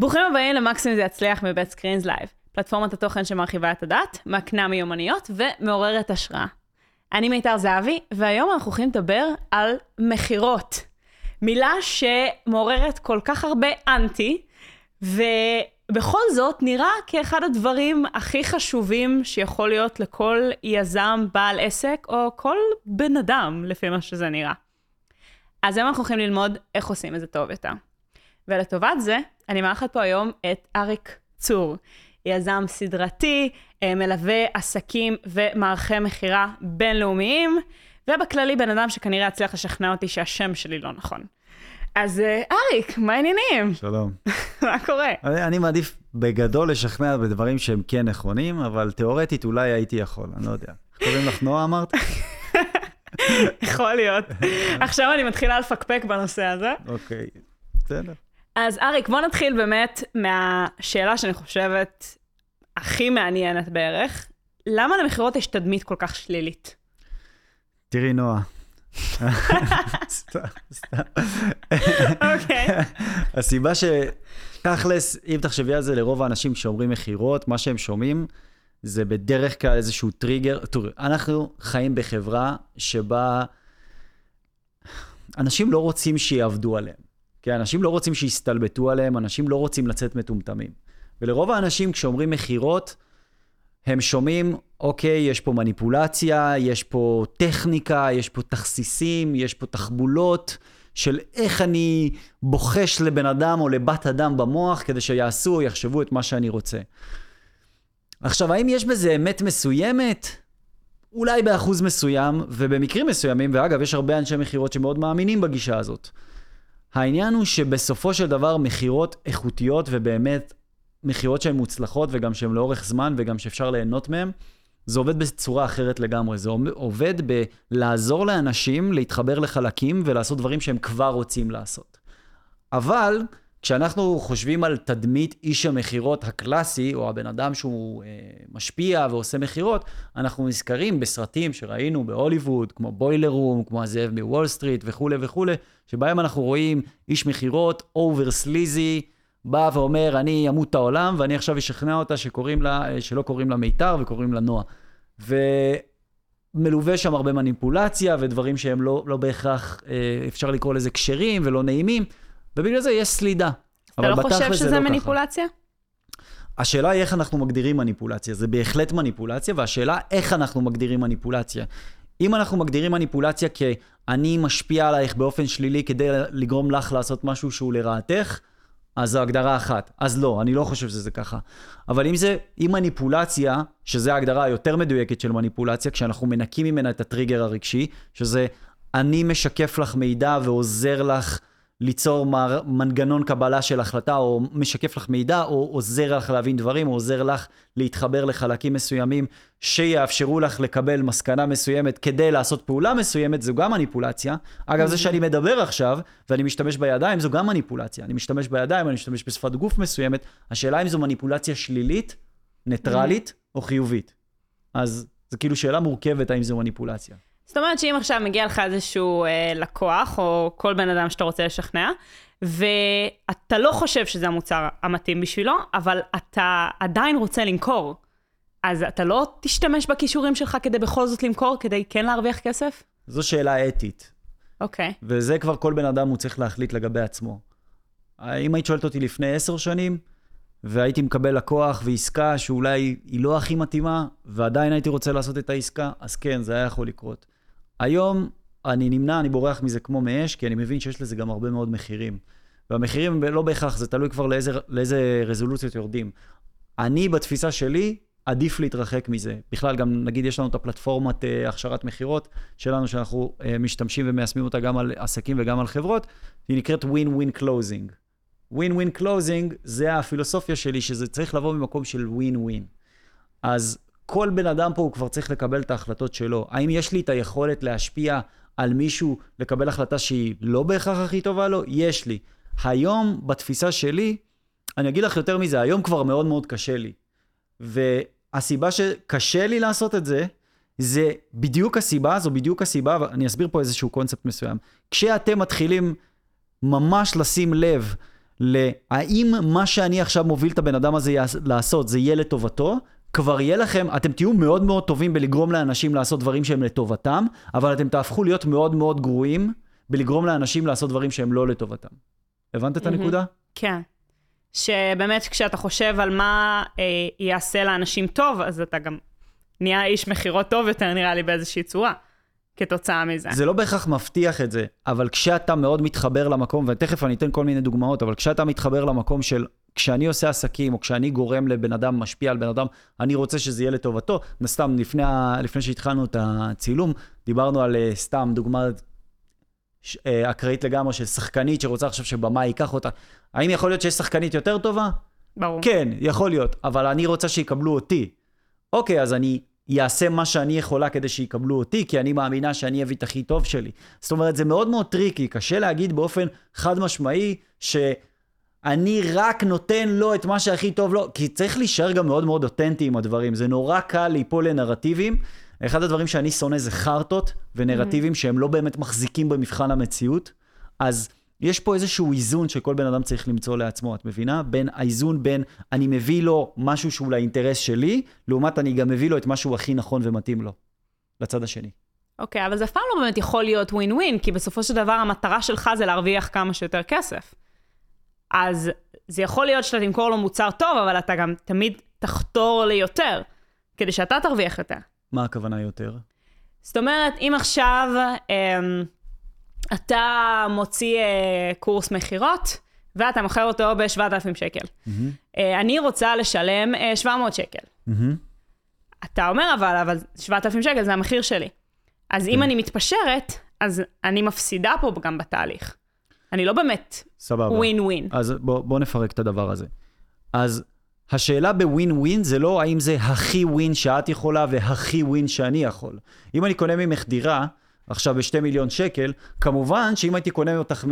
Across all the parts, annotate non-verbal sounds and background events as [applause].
ברוכים הבאים למקסימום זה יצליח מבית סקרינס לייב, פלטפורמת התוכן שמרחיבה את הדעת, מקנה מיומנויות ומעוררת השראה. אני מיתר זהבי, והיום אנחנו הולכים לדבר על מכירות. מילה שמעוררת כל כך הרבה אנטי, ובכל זאת נראה כאחד הדברים הכי חשובים שיכול להיות לכל יזם, בעל עסק, או כל בן אדם, לפי מה שזה נראה. אז היום אנחנו הולכים ללמוד איך עושים את זה טוב יותר. ולטובת זה, אני מארחת פה היום את אריק צור, יזם סדרתי, אה, מלווה עסקים ומערכי מכירה בינלאומיים, ובכללי בן אדם שכנראה יצליח לשכנע אותי שהשם שלי לא נכון. אז אה, אריק, מה העניינים? שלום. [laughs] מה קורה? אני, אני מעדיף בגדול לשכנע בדברים שהם כן נכונים, אבל תיאורטית אולי הייתי יכול, אני לא יודע. קוראים לך נועה אמרת? [laughs] יכול להיות. [laughs] עכשיו אני מתחילה לפקפק בנושא הזה. אוקיי, בסדר. אז אריק, בוא נתחיל באמת מהשאלה שאני חושבת הכי מעניינת בערך. למה למכירות יש תדמית כל כך שלילית? תראי, נועה. סתם, [laughs] סתם. אוקיי. הסיבה ש... תכלס, אם תחשבי על זה, לרוב האנשים כשאומרים מכירות, מה שהם שומעים זה בדרך כלל איזשהו טריגר. תראי, אנחנו חיים בחברה שבה אנשים לא רוצים שיעבדו עליהם. כי אנשים לא רוצים שיסתלבטו עליהם, אנשים לא רוצים לצאת מטומטמים. ולרוב האנשים, כשאומרים מכירות, הם שומעים, אוקיי, יש פה מניפולציה, יש פה טכניקה, יש פה תכסיסים, יש פה תחבולות של איך אני בוחש לבן אדם או לבת אדם במוח כדי שיעשו או יחשבו את מה שאני רוצה. עכשיו, האם יש בזה אמת מסוימת? אולי באחוז מסוים, ובמקרים מסוימים, ואגב, יש הרבה אנשי מכירות שמאוד מאמינים בגישה הזאת. העניין הוא שבסופו של דבר מכירות איכותיות ובאמת מכירות שהן מוצלחות וגם שהן לאורך זמן וגם שאפשר ליהנות מהן, זה עובד בצורה אחרת לגמרי. זה עובד בלעזור לאנשים להתחבר לחלקים ולעשות דברים שהם כבר רוצים לעשות. אבל כשאנחנו חושבים על תדמית איש המכירות הקלאסי, או הבן אדם שהוא אה, משפיע ועושה מכירות, אנחנו נזכרים בסרטים שראינו בהוליווד, כמו Boiler Room, כמו הזאב מוול סטריט וכולי וכולי, שבהם אנחנו רואים איש מכירות, over sleazy, בא ואומר, אני אמות העולם, ואני עכשיו אשכנע אותה שקוראים לה, אה, שלא קוראים לה מיתר וקוראים לה נועה. ומלווה שם הרבה מניפולציה ודברים שהם לא, לא בהכרח, אה, אפשר לקרוא לזה כשרים ולא נעימים. ובגלל זה יש סלידה. אתה לא חושב שזה לא מניפולציה? ככה. השאלה היא איך אנחנו מגדירים מניפולציה. זה בהחלט מניפולציה, והשאלה איך אנחנו מגדירים מניפולציה. אם אנחנו מגדירים מניפולציה כ"אני משפיע עלייך באופן שלילי כדי לגרום לך לעשות משהו שהוא לרעתך", אז זו הגדרה אחת. אז לא, אני לא חושב שזה ככה. אבל אם זה, אם מניפולציה, שזו ההגדרה היותר מדויקת של מניפולציה, כשאנחנו מנקים ממנה את הטריגר הרגשי, שזה אני משקף לך מידע ועוזר לך ליצור מר, מנגנון קבלה של החלטה, או משקף לך מידע, או עוזר לך להבין דברים, או עוזר לך להתחבר לחלקים מסוימים שיאפשרו לך לקבל מסקנה מסוימת כדי לעשות פעולה מסוימת, זו גם מניפולציה. אגב, זה שאני מדבר עכשיו, ואני משתמש בידיים, זו גם מניפולציה. אני משתמש בידיים, אני משתמש בשפת גוף מסוימת. השאלה אם זו מניפולציה שלילית, ניטרלית או חיובית. אז זו כאילו שאלה מורכבת האם זו מניפולציה. זאת אומרת שאם עכשיו מגיע לך איזשהו אה, לקוח, או כל בן אדם שאתה רוצה לשכנע, ואתה לא חושב שזה המוצר המתאים בשבילו, אבל אתה עדיין רוצה למכור, אז אתה לא תשתמש בכישורים שלך כדי בכל זאת למכור, כדי כן להרוויח כסף? זו שאלה אתית. אוקיי. Okay. וזה כבר כל בן אדם הוא צריך להחליט לגבי עצמו. אם היית שואלת אותי לפני עשר שנים, והייתי מקבל לקוח ועסקה שאולי היא לא הכי מתאימה, ועדיין הייתי רוצה לעשות את העסקה, אז כן, זה היה יכול לקרות. היום אני נמנע, אני בורח מזה כמו מאש, כי אני מבין שיש לזה גם הרבה מאוד מחירים. והמחירים לא בהכרח, זה תלוי כבר לאיזה, לאיזה רזולוציות יורדים. אני, בתפיסה שלי, עדיף להתרחק מזה. בכלל, גם נגיד יש לנו את הפלטפורמת uh, הכשרת מכירות שלנו, שאנחנו uh, משתמשים ומיישמים אותה גם על עסקים וגם על חברות, היא נקראת Win-Win Closing. Win-Win Closing זה הפילוסופיה שלי, שזה צריך לבוא ממקום של Win-Win. אז כל בן אדם פה הוא כבר צריך לקבל את ההחלטות שלו. האם יש לי את היכולת להשפיע על מישהו לקבל החלטה שהיא לא בהכרח הכי טובה לו? יש לי. היום, בתפיסה שלי, אני אגיד לך יותר מזה, היום כבר מאוד מאוד קשה לי. והסיבה שקשה לי לעשות את זה, זה בדיוק הסיבה, זו בדיוק הסיבה, ואני אסביר פה איזשהו קונספט מסוים. כשאתם מתחילים ממש לשים לב להאם מה שאני עכשיו מוביל את הבן אדם הזה לעשות, זה יהיה לטובתו, כבר יהיה לכם, אתם תהיו מאוד מאוד טובים בלגרום לאנשים לעשות דברים שהם לטובתם, אבל אתם תהפכו להיות מאוד מאוד גרועים בלגרום לאנשים לעשות דברים שהם לא לטובתם. הבנת את. הנקודה? כן. שבאמת כשאתה חושב על מה אה, יעשה לאנשים טוב, אז אתה גם נהיה איש מכירות טוב יותר, נראה לי, באיזושהי צורה, כתוצאה מזה. זה לא בהכרח מבטיח את זה, אבל כשאתה מאוד מתחבר למקום, ותכף אני אתן כל מיני דוגמאות, אבל כשאתה מתחבר למקום של, כשאני עושה עסקים, או כשאני גורם לבן אדם, משפיע על בן אדם, אני רוצה שזה יהיה לטובתו. סתם, לפני, לפני שהתחלנו את הצילום, דיברנו על אה, סתם דוגמה ש- אה, אקראית לגמרי של שחקנית שרוצה עכשיו שבמה ייקח אותה. האם יכול להיות שיש שחקנית יותר טובה? ברור. כן, יכול להיות, אבל אני רוצה שיקבלו אותי. אוקיי, אז אני אעשה מה שאני יכולה כדי שיקבלו אותי, כי אני מאמינה שאני אביא את הכי טוב שלי. זאת אומרת, זה מאוד מאוד tricky, קשה להגיד באופן חד משמעי שאני רק נותן לו את מה שהכי טוב לו, כי צריך להישאר גם מאוד מאוד אותנטי עם הדברים. זה נורא קל ליפול לנרטיבים. אחד הדברים שאני שונא זה חרטוט ונרטיבים שהם לא באמת מחזיקים במבחן המציאות. אז יש פה איזשהו איזון שכל בן אדם צריך למצוא לעצמו, את מבינה? בין האיזון בין אני מביא לו משהו שהוא לאינטרס שלי, לעומת אני גם מביא לו את משהו הכי נכון ומתאים לו, לצד השני. אוקיי, אבל זה אף פעם לא באמת יכול להיות ווין ווין, כי בסופו של דבר המטרה שלך זה להרוויח כמה שיותר כסף. אז זה יכול להיות שאתה תמכור לו מוצר טוב, אבל אתה גם תמיד תחתור ליותר, כדי שאתה תרוויח יותר. מה הכוונה יותר? זאת אומרת, אם עכשיו אמ, אתה מוציא אה, קורס מכירות, ואתה מוכר אותו ב-7,000 שקל. אה, אני רוצה לשלם אה, 700 שקל. מהמם. אתה אומר אבל, אבל 7,000 שקל זה המחיר שלי. אז כן. אם אני מתפשרת, אז אני מפסידה פה גם בתהליך. אני לא באמת סבבה. ווין ווין. אז בוא, בוא נפרק את הדבר הזה. אז השאלה בווין ווין זה לא האם זה הכי ווין שאת יכולה והכי ווין שאני יכול. אם אני קונה ממך דירה, עכשיו ב-2 מיליון שקל, כמובן שאם הייתי קונה, אותך,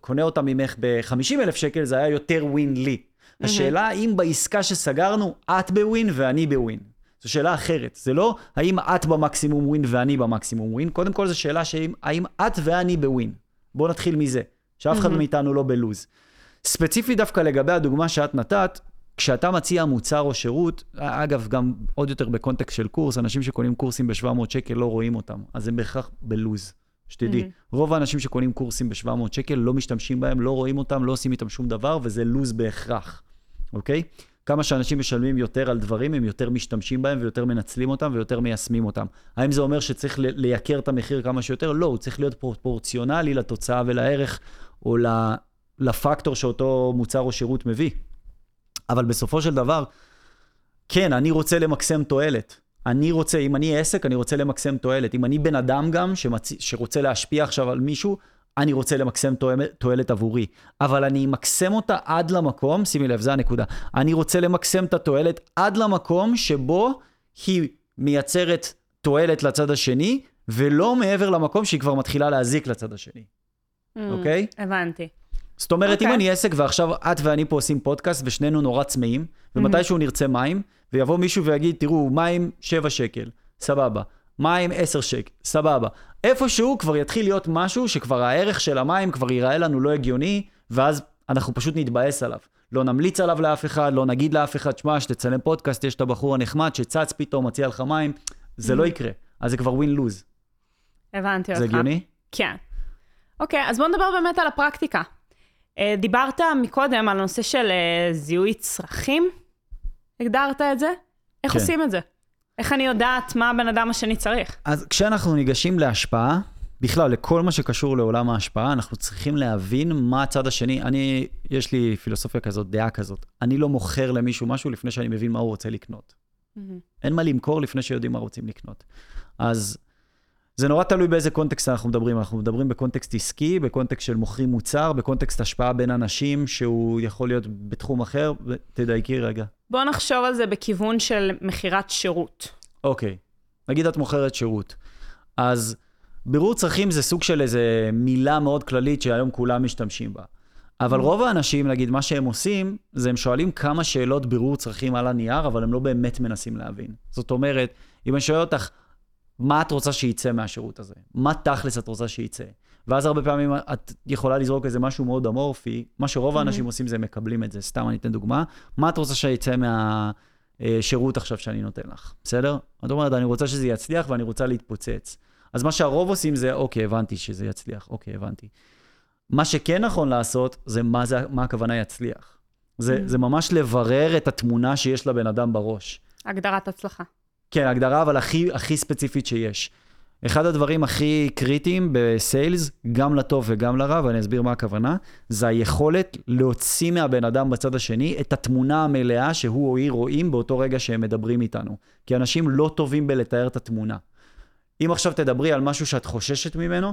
קונה אותה ממך ב-50 אלף שקל, זה היה יותר ווין לי. השאלה האם בעסקה שסגרנו, את בווין ואני בווין. זו שאלה אחרת. זה לא האם את במקסימום ווין ואני במקסימום ווין, קודם כל זו שאלה שהאם האם את ואני בווין. בואו נתחיל מזה, שאף אחד מאיתנו לא בלוז. ספציפית דווקא לגבי הדוגמה שאת נתת, כשאתה מציע מוצר או שירות, אגב, גם עוד יותר בקונטקסט של קורס, אנשים שקונים קורסים ב-700 שקל לא רואים אותם, אז הם בהכרח בלוז. שתדעי, mm-hmm. רוב האנשים שקונים קורסים ב-700 שקל לא משתמשים בהם, לא רואים אותם, לא עושים איתם שום דבר, וזה לוז בהכרח, אוקיי? כמה שאנשים משלמים יותר על דברים, הם יותר משתמשים בהם ויותר מנצלים אותם ויותר מיישמים אותם. האם זה אומר שצריך לייקר את המחיר כמה שיותר? לא, הוא צריך להיות פרופורציונלי לתוצאה ולערך, או לפקטור שאותו מוצר או שירות מביא. אבל בסופו של דבר, כן, אני רוצה למקסם תועלת. אני רוצה, אם אני עסק, אני רוצה למקסם תועלת. אם אני בן אדם גם שמצ... שרוצה להשפיע עכשיו על מישהו, אני רוצה למקסם תועלת עבורי. אבל אני אמקסם אותה עד למקום, שימי לב, זו הנקודה. אני רוצה למקסם את התועלת עד למקום שבו היא מייצרת תועלת לצד השני, ולא מעבר למקום שהיא כבר מתחילה להזיק לצד השני, אוקיי? Mm, הבנתי. זאת אומרת, okay. אם אוקיי. אני עסק ועכשיו את ואני פה עושים פודקאסט ושנינו נורא צמאים, ומתישהו נרצה מים, ויבוא מישהו ויגיד, תראו, מים 7 שקל, סבבה. מים 10 שקל, סבבה. איפשהו כבר יתחיל להיות משהו שכבר הערך של המים כבר ייראה לנו לא הגיוני, ואז אנחנו פשוט נתבאס עליו. לא נמליץ עליו לאף אחד, לא נגיד לאף אחד, שמע, שתצלם פודקאסט, יש את הבחור הנחמד שצץ פתאום, מציע לך מים, זה לא יקרה. אז זה כבר לוז. הבנתי אותך. זה הגיוני? כן. אוקיי, אז בואו נדבר באמת על הפרקטיקה. אה, דיברת מקודם על הנושא של אה, זיהוי צרכים, הגדרת את זה? איך כן. עושים את זה? איך אני יודעת מה הבן אדם השני צריך? אז כשאנחנו ניגשים להשפעה, בכלל, לכל מה שקשור לעולם ההשפעה, אנחנו צריכים להבין מה הצד השני. אני, יש לי פילוסופיה כזאת, דעה כזאת. אני לא מוכר למישהו משהו לפני שאני מבין מה הוא רוצה לקנות. אין מה למכור לפני שיודעים מה רוצים לקנות. אז זה נורא תלוי באיזה קונטקסט אנחנו מדברים. אנחנו מדברים בקונטקסט עסקי, בקונטקסט של מוכרים מוצר, בקונטקסט השפעה בין אנשים, שהוא יכול להיות בתחום אחר. תדייקי רגע. בואו נחשוב על זה בכיוון של מכירת שירות. אוקיי, נגיד את מוכרת שירות. אז בירור צרכים זה סוג של איזה מילה מאוד כללית שהיום כולם משתמשים בה. אבל רוב האנשים, נגיד, מה שהם עושים, זה הם שואלים כמה שאלות בירור צרכים על הנייר, אבל הם לא באמת מנסים להבין. זאת אומרת, אם אני שואל אותך, מה את רוצה שייצא מהשירות הזה? מה תכלס את רוצה שייצא? ואז הרבה פעמים את יכולה לזרוק איזה משהו מאוד אמורפי, מה שרוב האנשים עושים זה מקבלים את זה. סתם אני אתן דוגמה. מה את רוצה שיצא מהשירות עכשיו שאני נותן לך, בסדר? את אומרת, אני רוצה שזה יצליח ואני רוצה להתפוצץ. אז מה שהרוב עושים זה, אוקיי, הבנתי שזה יצליח, אוקיי, הבנתי. מה שכן נכון לעשות, זה מה, זה, מה הכוונה יצליח. זה. זה ממש לברר את התמונה שיש לבן אדם בראש. הגדרת הצלחה. כן, הגדרה אבל הכי, הכי ספציפית שיש. אחד הדברים הכי קריטיים בסיילס, גם לטוב וגם לרע, ואני אסביר מה הכוונה, זה היכולת להוציא מהבן אדם בצד השני את התמונה המלאה שהוא או היא רואים באותו רגע שהם מדברים איתנו. כי אנשים לא טובים בלתאר את התמונה. אם עכשיו תדברי על משהו שאת חוששת ממנו,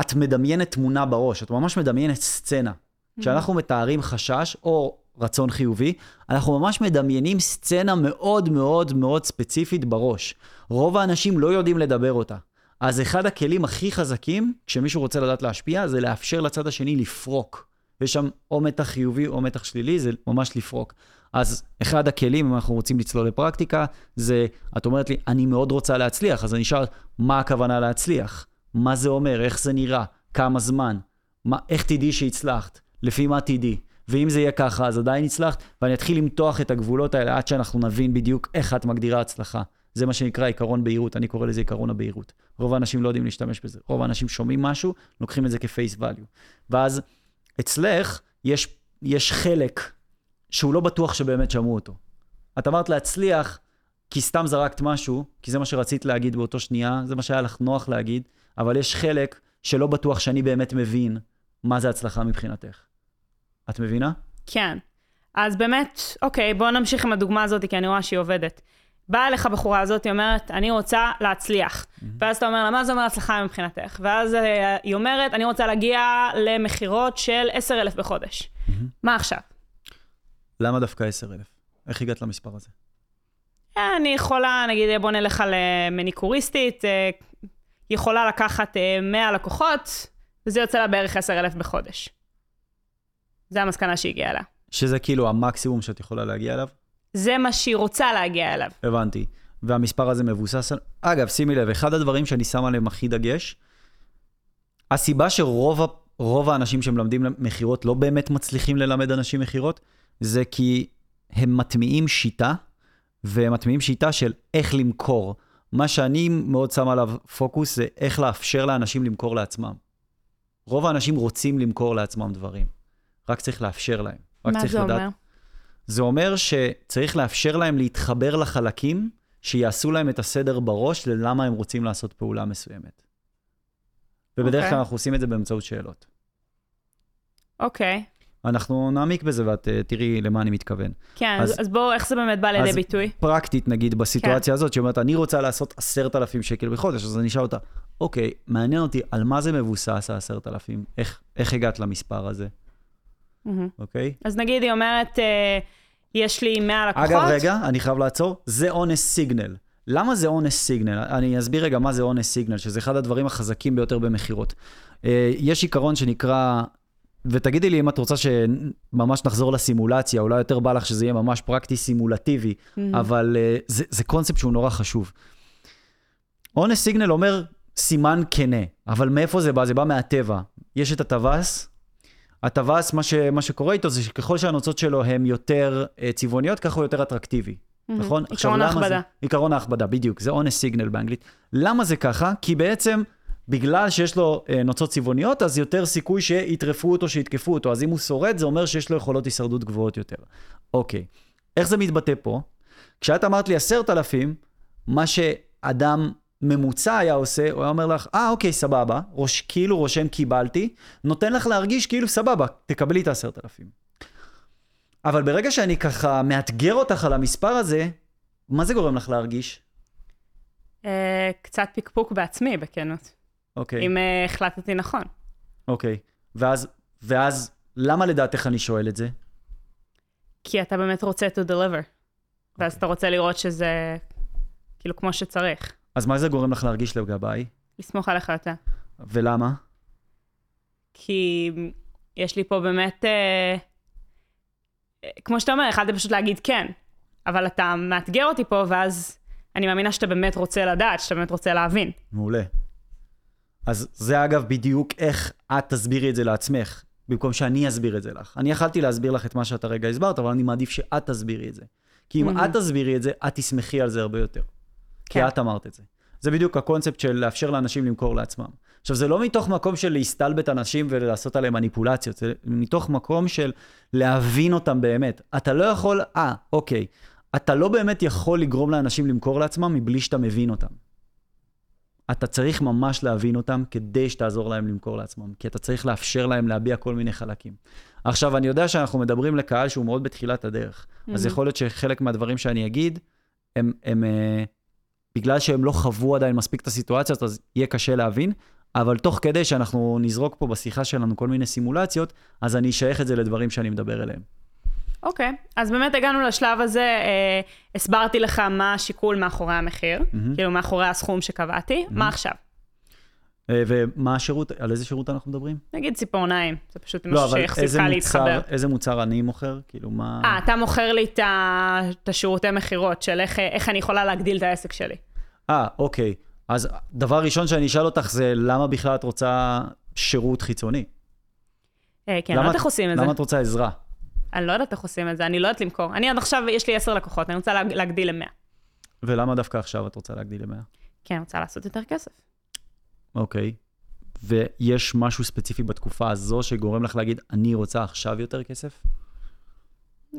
את מדמיינת תמונה בראש, את ממש מדמיינת סצנה. כשאנחנו מתארים חשש או רצון חיובי, אנחנו ממש מדמיינים סצנה מאוד מאוד מאוד ספציפית בראש. רוב האנשים לא יודעים לדבר אותה. אז אחד הכלים הכי חזקים, כשמישהו רוצה לדעת להשפיע, זה לאפשר לצד השני לפרוק. יש שם או מתח חיובי או מתח שלילי, זה ממש לפרוק. אז אחד הכלים, אם אנחנו רוצים לצלול לפרקטיקה, זה, את אומרת לי, אני מאוד רוצה להצליח, אז אני אשאל, מה הכוונה להצליח? מה זה אומר? איך זה נראה? כמה זמן? מה, איך תדעי שהצלחת? לפי מה תדעי? ואם זה יהיה ככה, אז עדיין הצלחת, ואני אתחיל למתוח את הגבולות האלה עד שאנחנו נבין בדיוק איך את מגדירה הצלחה. זה מה שנקרא עיקרון בהירות, אני קורא לזה עיקרון הבהירות. רוב האנשים לא יודעים להשתמש בזה. רוב האנשים שומעים משהו, לוקחים את זה כפייס value. ואז אצלך יש, יש חלק שהוא לא בטוח שבאמת שמעו אותו. את אמרת להצליח, כי סתם זרקת משהו, כי זה מה שרצית להגיד באותו שנייה, זה מה שהיה לך נוח להגיד, אבל יש חלק שלא בטוח שאני באמת מבין מה זה הצלחה מבחינתך. את מבינה? כן. אז באמת, אוקיי, בואו נמשיך עם הדוגמה הזאת, כי אני רואה שהיא עובדת. באה אליך בחורה הזאת, היא אומרת, אני רוצה להצליח. ואז אתה אומר לה, מה זה אומר הצלחה מבחינתך? ואז אה, היא אומרת, אני רוצה להגיע למכירות של 10,000 בחודש. מה עכשיו? למה דווקא 10,000? איך הגעת למספר הזה? אה, אני יכולה, נגיד, בוא נלך על אה, מניקוריסטית, יכולה לקחת אה, 100 לקוחות, וזה יוצא לה בערך 10,000 בחודש. זה המסקנה שהגיעה אליה. שזה כאילו המקסימום שאת יכולה להגיע אליו? זה מה שהיא רוצה להגיע אליו. הבנתי. והמספר הזה מבוסס על... אגב, שימי לב, אחד הדברים שאני שם עליהם הכי דגש, הסיבה שרוב ה... רוב האנשים שמלמדים מכירות לא באמת מצליחים ללמד אנשים מכירות, זה כי הם מטמיעים שיטה, והם מטמיעים שיטה של איך למכור. מה שאני מאוד שם עליו פוקוס זה איך לאפשר לאנשים למכור לעצמם. רוב האנשים רוצים למכור לעצמם דברים, רק צריך לאפשר להם. רק מה צריך זה לדעת אומר? זה אומר שצריך לאפשר להם להתחבר לחלקים שיעשו להם את הסדר בראש ללמה הם רוצים לעשות פעולה מסוימת. ובדרך אוקיי. כלל אנחנו עושים את זה באמצעות שאלות. אוקיי. אנחנו נעמיק בזה ואת אה, תראי למה אני מתכוון. כן, אז- אז, אז בואו, איך זה באמת בא לידי אז- ביטוי? פרקטית, נגיד, בסיטואציה הזאת, שהיא אומרת, אני רוצה לעשות עשרת אלפים שקל בחודש, אז אני אשאל אותה, אוקיי, מעניין אותי, על מה זה מבוסס העשרת אלפים? איך, איך הגעת למספר הזה. אוקיי? אז נגיד היא אומרת, אה, יש לי 100 לקוחות. אגב, רגע, אני חייב לעצור. זה אונס סיגנל. למה זה אונס סיגנל? אני אסביר רגע מה זה אונס סיגנל, שזה אחד הדברים החזקים ביותר במכירות. אה, יש עיקרון שנקרא, ותגידי לי אם את רוצה שממש נחזור לסימולציה, אולי יותר בא לך שזה יהיה ממש פרקטי סימולטיבי, אבל אה, זה, זה קונספט שהוא נורא חשוב. אונס סיגנל אומר סימן כנה, אבל מאיפה זה בא? זה בא מהטבע. יש את הטווס, הטווס, מה, ש, מה שקורה איתו זה שככל שהנוצות שלו הן יותר אה, צבעוניות, ככה הוא יותר אטרקטיבי. מהמם. נכון? עיקרון ההכבדה. זה? עיקרון ההכבדה, בדיוק. זה אונס סיגנל באנגלית. למה זה ככה? כי בעצם, בגלל שיש לו אה, נוצות צבעוניות, אז יותר סיכוי שיטרפו אותו, שיתקפו אותו. אז אם הוא שורד, זה אומר שיש לו יכולות הישרדות גבוהות יותר. אוקיי. איך זה מתבטא פה? כשאת אמרת לי עשרת אלפים, מה שאדם ממוצע היה עושה, הוא היה אומר לך, אה, אוקיי, סבבה, ראש, כאילו רושם קיבלתי, נותן לך להרגיש כאילו סבבה, תקבלי את העשרת אלפים. אבל ברגע שאני ככה מאתגר אותך על המספר הזה, מה זה גורם לך להרגיש? אה, קצת פקפוק בעצמי, בכנות. אוקיי, אם אה, החלטתי נכון. אוקיי. ואז, ואז, למה לדעתך אני שואל את זה? כי אתה באמת רוצה to deliver. ואז אוקיי. אתה רוצה לראות שזה כאילו כמו שצריך. אז מה זה גורם לך להרגיש לגביי? לסמוך עליך יותר. ולמה? כי יש לי פה באמת, אה, כמו שאתה אומר, יכלת פשוט להגיד כן, אבל אתה מאתגר אותי פה, ואז אני מאמינה שאתה באמת רוצה לדעת, שאתה באמת רוצה להבין. מעולה. אז זה אגב בדיוק איך את תסבירי את זה לעצמך, במקום שאני אסביר את זה לך. אני יכלתי להסביר לך את מה שאת הרגע הסברת, אבל אני מעדיף שאת תסבירי את זה. כי אם את תסבירי את זה, את תשמחי על זה הרבה יותר. כי. את אמרת את זה. זה בדיוק הקונספט של לאפשר לאנשים למכור לעצמם. עכשיו, זה לא מתוך מקום של להסתלבט אנשים ולעשות עליהם מניפולציות, זה מתוך מקום של להבין אותם באמת. אתה לא יכול, אה, אוקיי, אתה לא באמת יכול לגרום לאנשים למכור לעצמם מבלי שאתה מבין אותם. אתה צריך ממש להבין אותם כדי שתעזור להם למכור לעצמם, כי אתה צריך לאפשר להם להביע כל מיני חלקים. עכשיו, אני יודע שאנחנו מדברים לקהל שהוא מאוד בתחילת הדרך, אז יכול להיות שחלק מהדברים שאני אגיד, הם, הם אה, בגלל שהם לא חוו עדיין מספיק את הסיטואציות, אז יהיה קשה להבין, אבל תוך כדי שאנחנו נזרוק פה בשיחה שלנו כל מיני סימולציות, אז אני אשייך את זה לדברים שאני מדבר אליהם. אוקיי, אז באמת הגענו לשלב הזה, אה, הסברתי לך מה השיקול מאחורי המחיר, מהמם. כאילו מאחורי הסכום שקבעתי, מה עכשיו? אה, ומה השירות, על איזה שירות אנחנו מדברים? נגיד ציפורניים, זה פשוט לא, משהו מוצר, להתחבר. איזה מוצר אני מוכר? כאילו, מה... אה, אתה מוכר לי את השירותי מכירות של איך, איך אני יכולה להגדיל את העסק שלי. אה, אוקיי. אז דבר ראשון שאני אשאל אותך זה, למה בכלל את רוצה שירות חיצוני? אה, כן, אני לא יודעת איך עושים את זה. למה את רוצה עזרה? אני לא יודעת איך עושים את זה, אני לא יודעת למכור. אני עד עכשיו, יש לי עשר לקוחות, אני רוצה להג- להגדיל ל-100. ולמה דווקא עכשיו את רוצה להגדיל ל-100? כן, אני רוצה לעשות יותר כסף. אוקיי. ויש משהו ספציפי בתקופה הזו שגורם לך להגיד, אני רוצה עכשיו יותר כסף?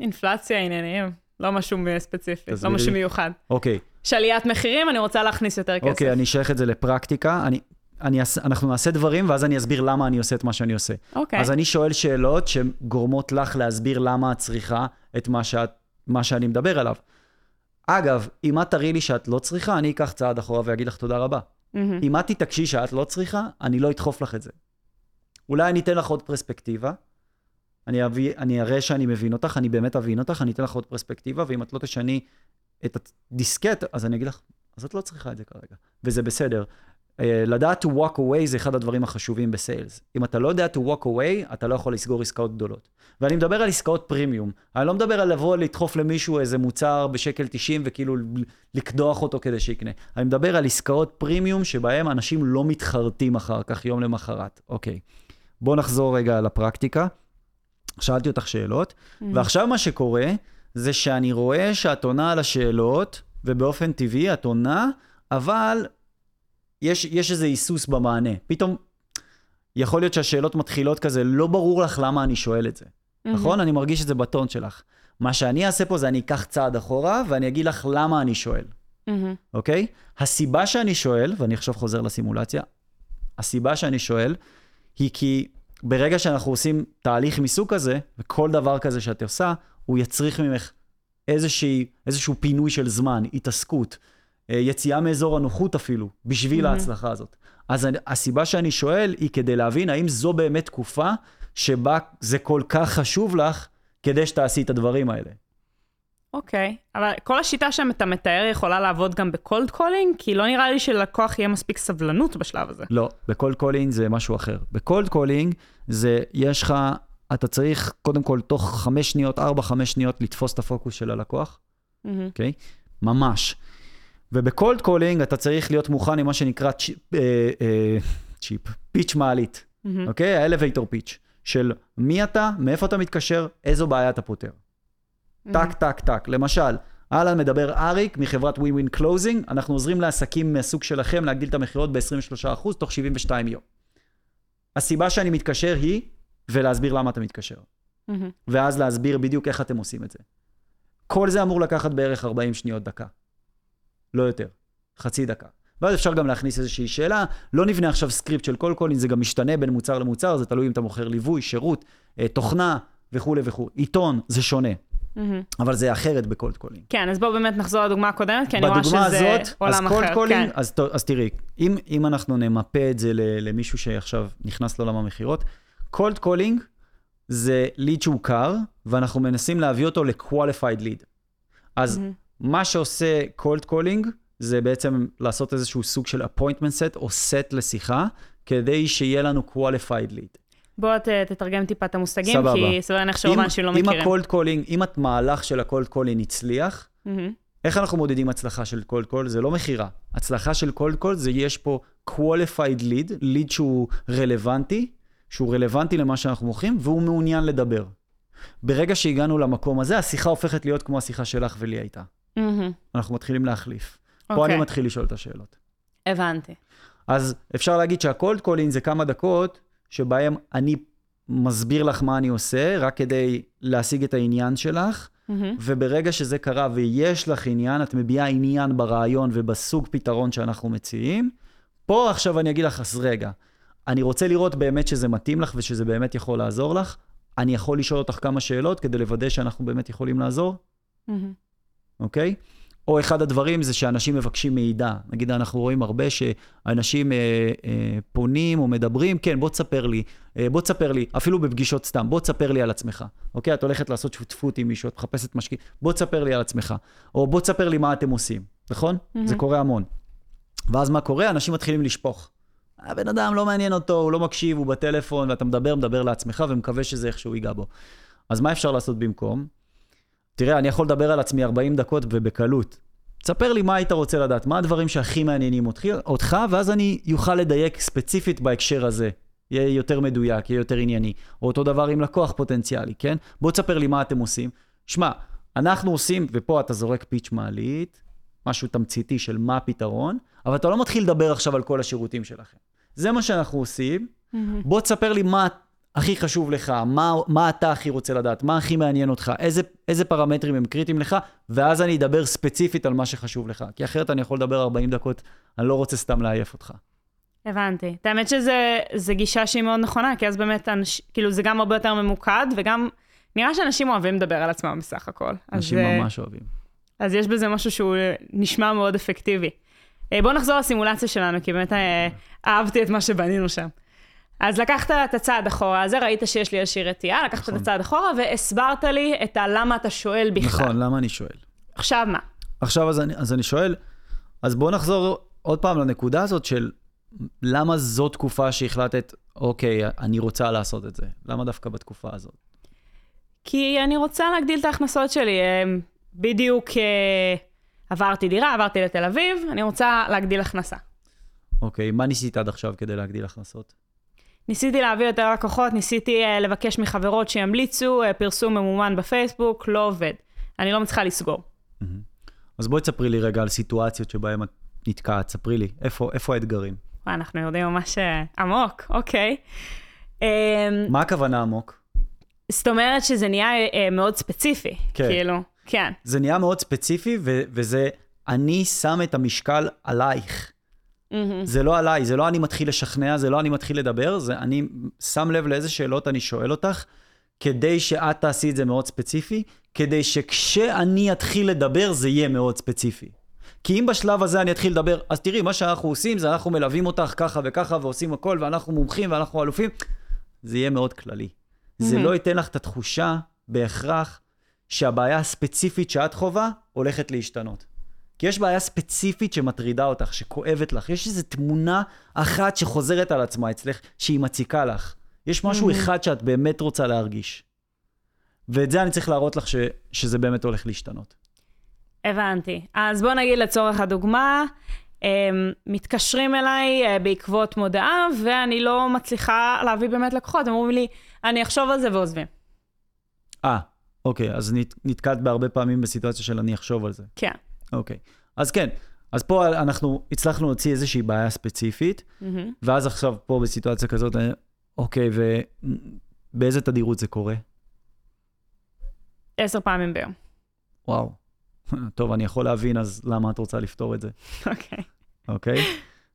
אינפלציה, עניינים, לא משהו ספציפי, לא משהו. מיוחד. אוקיי, יש עליית מחירים, אני רוצה להכניס יותר כסף. אוקיי, אני אשייך את זה לפרקטיקה. אני, אני, אנחנו נעשה דברים, ואז אני אסביר למה אני עושה את מה שאני עושה. אוקיי. אז אני שואל שאלות שגורמות לך להסביר למה את צריכה את מה, שאת, מה שאני מדבר עליו. אגב, אם את תראי לי שאת לא צריכה, אני אקח צעד אחורה ואגיד לך תודה רבה. מהמם. אם את תתעקשי שאת לא צריכה, אני לא אדחוף לך את זה. אולי אני אתן לך עוד פרספקטיבה, אני, אביא, אני אראה שאני מבין אותך, אני באמת אבין אותך, אני אתן לך עוד פרספקטיבה, ואם את לא תשני את הדיסקט, אז אני אגיד לך, אז את לא צריכה את זה כרגע, וזה בסדר. Uh, לדעת to walk away זה אחד הדברים החשובים בסיילס. אם אתה לא יודע to walk away, אתה לא יכול לסגור עסקאות גדולות. ואני מדבר על עסקאות פרימיום. אני לא מדבר על לבוא לדחוף למישהו איזה מוצר בשקל 90 וכאילו לקדוח אותו כדי שיקנה. אני מדבר על עסקאות פרימיום שבהם אנשים לא מתחרטים אחר כך, יום למחרת. אוקיי, בוא נחזור רגע לפרקטיקה. שאלתי אותך שאלות, ועכשיו מה שקורה זה שאני רואה שאת עונה על השאלות, ובאופן טבעי את עונה, אבל יש, יש איזה היסוס במענה. פתאום, יכול להיות שהשאלות מתחילות כזה, לא ברור לך למה אני שואל את זה. נכון? אני מרגיש את זה בטון שלך. מה שאני אעשה פה זה אני אקח צעד אחורה, ואני אגיד לך למה אני שואל. אוקיי? הסיבה שאני שואל, ואני עכשיו חוזר לסימולציה, הסיבה שאני שואל, היא כי ברגע שאנחנו עושים תהליך מסוג כזה, וכל דבר כזה שאת עושה, הוא יצריך ממך איזושהי, איזשהו פינוי של זמן, התעסקות, אה, יציאה מאזור הנוחות אפילו, בשביל Mhm. ההצלחה הזאת. אז אני- הסיבה שאני שואל היא כדי להבין האם זו באמת תקופה שבה זה כל כך חשוב לך כדי שתעשי את הדברים האלה. אוקיי, אבל כל השיטה שאתה מתאר יכולה לעבוד גם ב cold calling? כי לא נראה לי שלקוח יהיה מספיק סבלנות בשלב הזה. לא, ב cold calling זה משהו אחר. ב cold calling זה, יש לך, אתה צריך קודם כל תוך חמש שניות, ארבע, חמש שניות לתפוס את הפוקוס של הלקוח. אוקיי? ממש. וב cold calling אתה צריך להיות מוכן עם מה שנקרא צ'יפ, אה, אה, צ'יפ, pitch מעלית. אוקיי? ה elevator pitch, של מי אתה, מאיפה אתה מתקשר, איזו בעיה אתה פותר. טק, טק, טק. למשל, אהלן מדבר אריק מחברת Win Win Closing, אנחנו עוזרים לעסקים מהסוג שלכם להגדיל את המכירות ב-23% תוך 72 יום. הסיבה שאני מתקשר היא, ולהסביר למה אתה מתקשר. מהמם. ואז להסביר בדיוק איך אתם עושים את זה. כל זה אמור לקחת בערך 40 שניות דקה. לא יותר. חצי דקה. ואז אפשר גם להכניס איזושהי שאלה. לא נבנה עכשיו script של cold calling, זה גם משתנה בין מוצר למוצר, זה תלוי אם אתה מוכר ליווי, שירות, אה, תוכנה וכולי וכולי. עיתון, זה שונה, מהמם. אבל זה אחרת ב cold calling. כן, אז בואו באמת נחזור לדוגמה הקודמת, כי אני רואה שזה הזאת, אז עולם cold אחר. calling, כן. אז, אז תראי, אם, אם אנחנו נמפה את זה למישהו שעכשיו נכנס לעולם המכירות, cold calling זה lead שהוא קר, ואנחנו מנסים להביא אותו ל-qualified lead. אז מהמם. מה שעושה cold calling, זה בעצם לעשות איזשהו סוג של appointment set או set לשיחה, כדי שיהיה לנו qualified lead. בוא ת- תתרגם טיפה את המושגים, סבבה. כי סביר להניח שרוב אם- האנשים לא אם מכירים. הקולד calling, אם המהלך של ה cold calling הצליח, מהמם. איך אנחנו מודדים הצלחה של cold call? זה לא מכירה. הצלחה של cold call זה יש פה qualified lead, lead שהוא רלוונטי, שהוא רלוונטי למה שאנחנו מוכרים, והוא מעוניין לדבר. ברגע שהגענו למקום הזה, השיחה הופכת להיות כמו השיחה שלך ולי הייתה. מהמם. אנחנו מתחילים להחליף. פה אוקיי. אני מתחיל לשאול את השאלות. הבנתי. אז אפשר להגיד שה cold calling זה כמה דקות שבהם אני מסביר לך מה אני עושה, רק כדי להשיג את העניין שלך, מהמם. וברגע שזה קרה ויש לך עניין, את מביעה עניין ברעיון ובסוג פתרון שאנחנו מציעים, פה עכשיו אני אגיד לך, אז רגע, אני רוצה לראות באמת שזה מתאים לך ושזה באמת יכול לעזור לך, אני יכול לשאול אותך כמה שאלות כדי לוודא שאנחנו באמת יכולים לעזור, מהמם. אוקיי? או אחד הדברים זה שאנשים מבקשים מידע. נגיד, אנחנו רואים הרבה שאנשים אה, אה, פונים או מדברים, כן, בוא תספר לי, אה, בוא תספר לי, אפילו בפגישות סתם, בוא תספר לי על עצמך. אוקיי? את הולכת לעשות שותפות עם מישהו, את מחפשת משקיע, בוא תספר לי על עצמך. או בוא תספר לי מה אתם עושים, נכון? זה קורה המון. ואז מה קורה? אנשים מתחילים לשפוך. הבן אדם לא מעניין אותו, הוא לא מקשיב, הוא בטלפון, ואתה מדבר, מדבר לעצמך, ומקווה שזה איכשהו ייגע בו. אז מה אפשר לעשות במקום? תראה, אני יכול לדבר על עצמי 40 דקות ובקלות. תספר לי מה היית רוצה לדעת, מה הדברים שהכי מעניינים אותך, ואז אני אוכל לדייק ספציפית בהקשר הזה. יהיה יותר מדויק, יהיה יותר ענייני. או אותו דבר עם לקוח פוטנציאלי, כן? בוא תספר לי מה אתם עושים. שמע, אנחנו עושים, ופה אתה זורק פיץ' מעלית, משהו תמציתי של מה הפתרון, אבל אתה לא מתחיל לדבר עכשיו על כל השירותים שלכם. זה מה שאנחנו עושים. מהמם. בוא תספר לי מה הכי חשוב לך, מה, מה אתה הכי רוצה לדעת, מה הכי מעניין אותך, איזה, איזה פרמטרים הם קריטיים לך, ואז אני אדבר ספציפית על מה שחשוב לך. כי אחרת אני יכול לדבר 40 דקות, אני לא רוצה סתם לעייף אותך. הבנתי. האמת שזו גישה שהיא מאוד נכונה, כי אז באמת, אנש, כאילו, זה גם הרבה יותר ממוקד, וגם נראה שאנשים אוהבים לדבר על עצמם בסך הכל. אנשים אז, אה, ממש אוהבים. אז יש בזה משהו שהוא אה, נשמע מאוד אפקטיבי. אה, בואו נחזור לסימולציה שלנו, כי באמת אה, אהבתי את מה שבנינו שם. אז לקחת את הצעד אחורה הזה, ראית שיש לי איזושהי רתיעה, לקחת נכון. את הצעד אחורה והסברת לי את הלמה אתה שואל בכלל. נכון, למה אני שואל? עכשיו מה? עכשיו, אז אני, אז אני שואל, אז בוא נחזור עוד פעם לנקודה הזאת של למה זו תקופה שהחלטת, אוקיי, אני רוצה לעשות את זה. למה דווקא בתקופה הזאת? כי אני רוצה להגדיל את ההכנסות שלי. בדיוק אה, עברתי דירה, עברתי לתל אביב, אני רוצה להגדיל הכנסה. אוקיי, מה ניסית עד עכשיו כדי להגדיל הכנסות? ניסיתי להביא יותר לקוחות, ניסיתי uh, לבקש מחברות שימליצו, uh, פרסום ממומן בפייסבוק, לא עובד. אני לא מצליחה לסגור. אז בואי תספרי לי רגע על סיטואציות שבהן את נתקעת, ספרי לי, איפה, איפה האתגרים? וואי, אנחנו יורדים ממש uh, עמוק, אוקיי. Um, מה הכוונה עמוק? זאת אומרת שזה נהיה uh, מאוד ספציפי, כן. כאילו, כן. זה נהיה מאוד ספציפי, ו- וזה, אני שם את המשקל עלייך. מהמם. זה לא עליי, זה לא אני מתחיל לשכנע, זה לא אני מתחיל לדבר, זה אני שם לב לאיזה שאלות אני שואל אותך, כדי שאת תעשי את זה מאוד ספציפי, כדי שכשאני אתחיל לדבר זה יהיה מאוד ספציפי. כי אם בשלב הזה אני אתחיל לדבר, אז תראי, מה שאנחנו עושים זה אנחנו מלווים אותך ככה וככה ועושים הכל, ואנחנו מומחים ואנחנו אלופים, זה יהיה מאוד כללי. זה מהמם. לא ייתן לך את התחושה בהכרח שהבעיה הספציפית שאת חווה הולכת להשתנות. כי יש בעיה ספציפית שמטרידה אותך, שכואבת לך. יש איזו תמונה אחת שחוזרת על עצמה אצלך, שהיא מציקה לך. יש משהו Mhm. אחד שאת באמת רוצה להרגיש. ואת זה אני צריך להראות לך ש, שזה באמת הולך להשתנות. הבנתי. אז בוא נגיד לצורך הדוגמה, um, מתקשרים אליי uh, בעקבות מודעה, ואני לא מצליחה להביא באמת לקוחות. הם אומרים לי, אני אחשוב על זה ועוזבים. אה, אוקיי, אז נת, נתקעת בהרבה פעמים בסיטואציה של אני אחשוב על זה. כן. אוקיי. אז כן, אז פה אנחנו הצלחנו להוציא איזושהי בעיה ספציפית, מהמם. ואז עכשיו פה בסיטואציה כזאת, אני- אוקיי, ובאיזה תדירות זה קורה? עשר פעמים ביום. וואו. [laughs] טוב, אני יכול להבין, אז למה את רוצה לפתור את זה, אוקיי. אוקיי?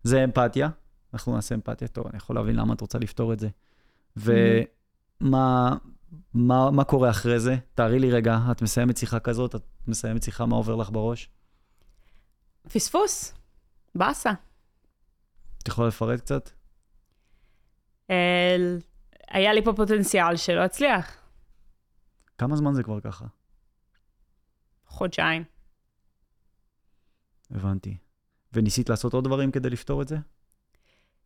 זה אמפתיה, אנחנו נעשה אמפתיה, טוב, אני יכול להבין למה את רוצה לפתור את זה. ומה מה, מה קורה אחרי זה? תארי לי רגע, את מסיימת שיחה כזאת, את מסיימת שיחה, מה עובר לך בראש? פספוס. באסה. את יכולה לפרט קצת? אל... היה לי פה פוטנציאל שלא הצליח. כמה זמן זה כבר ככה? חודשיים. הבנתי. וניסית לעשות עוד דברים כדי לפתור את זה?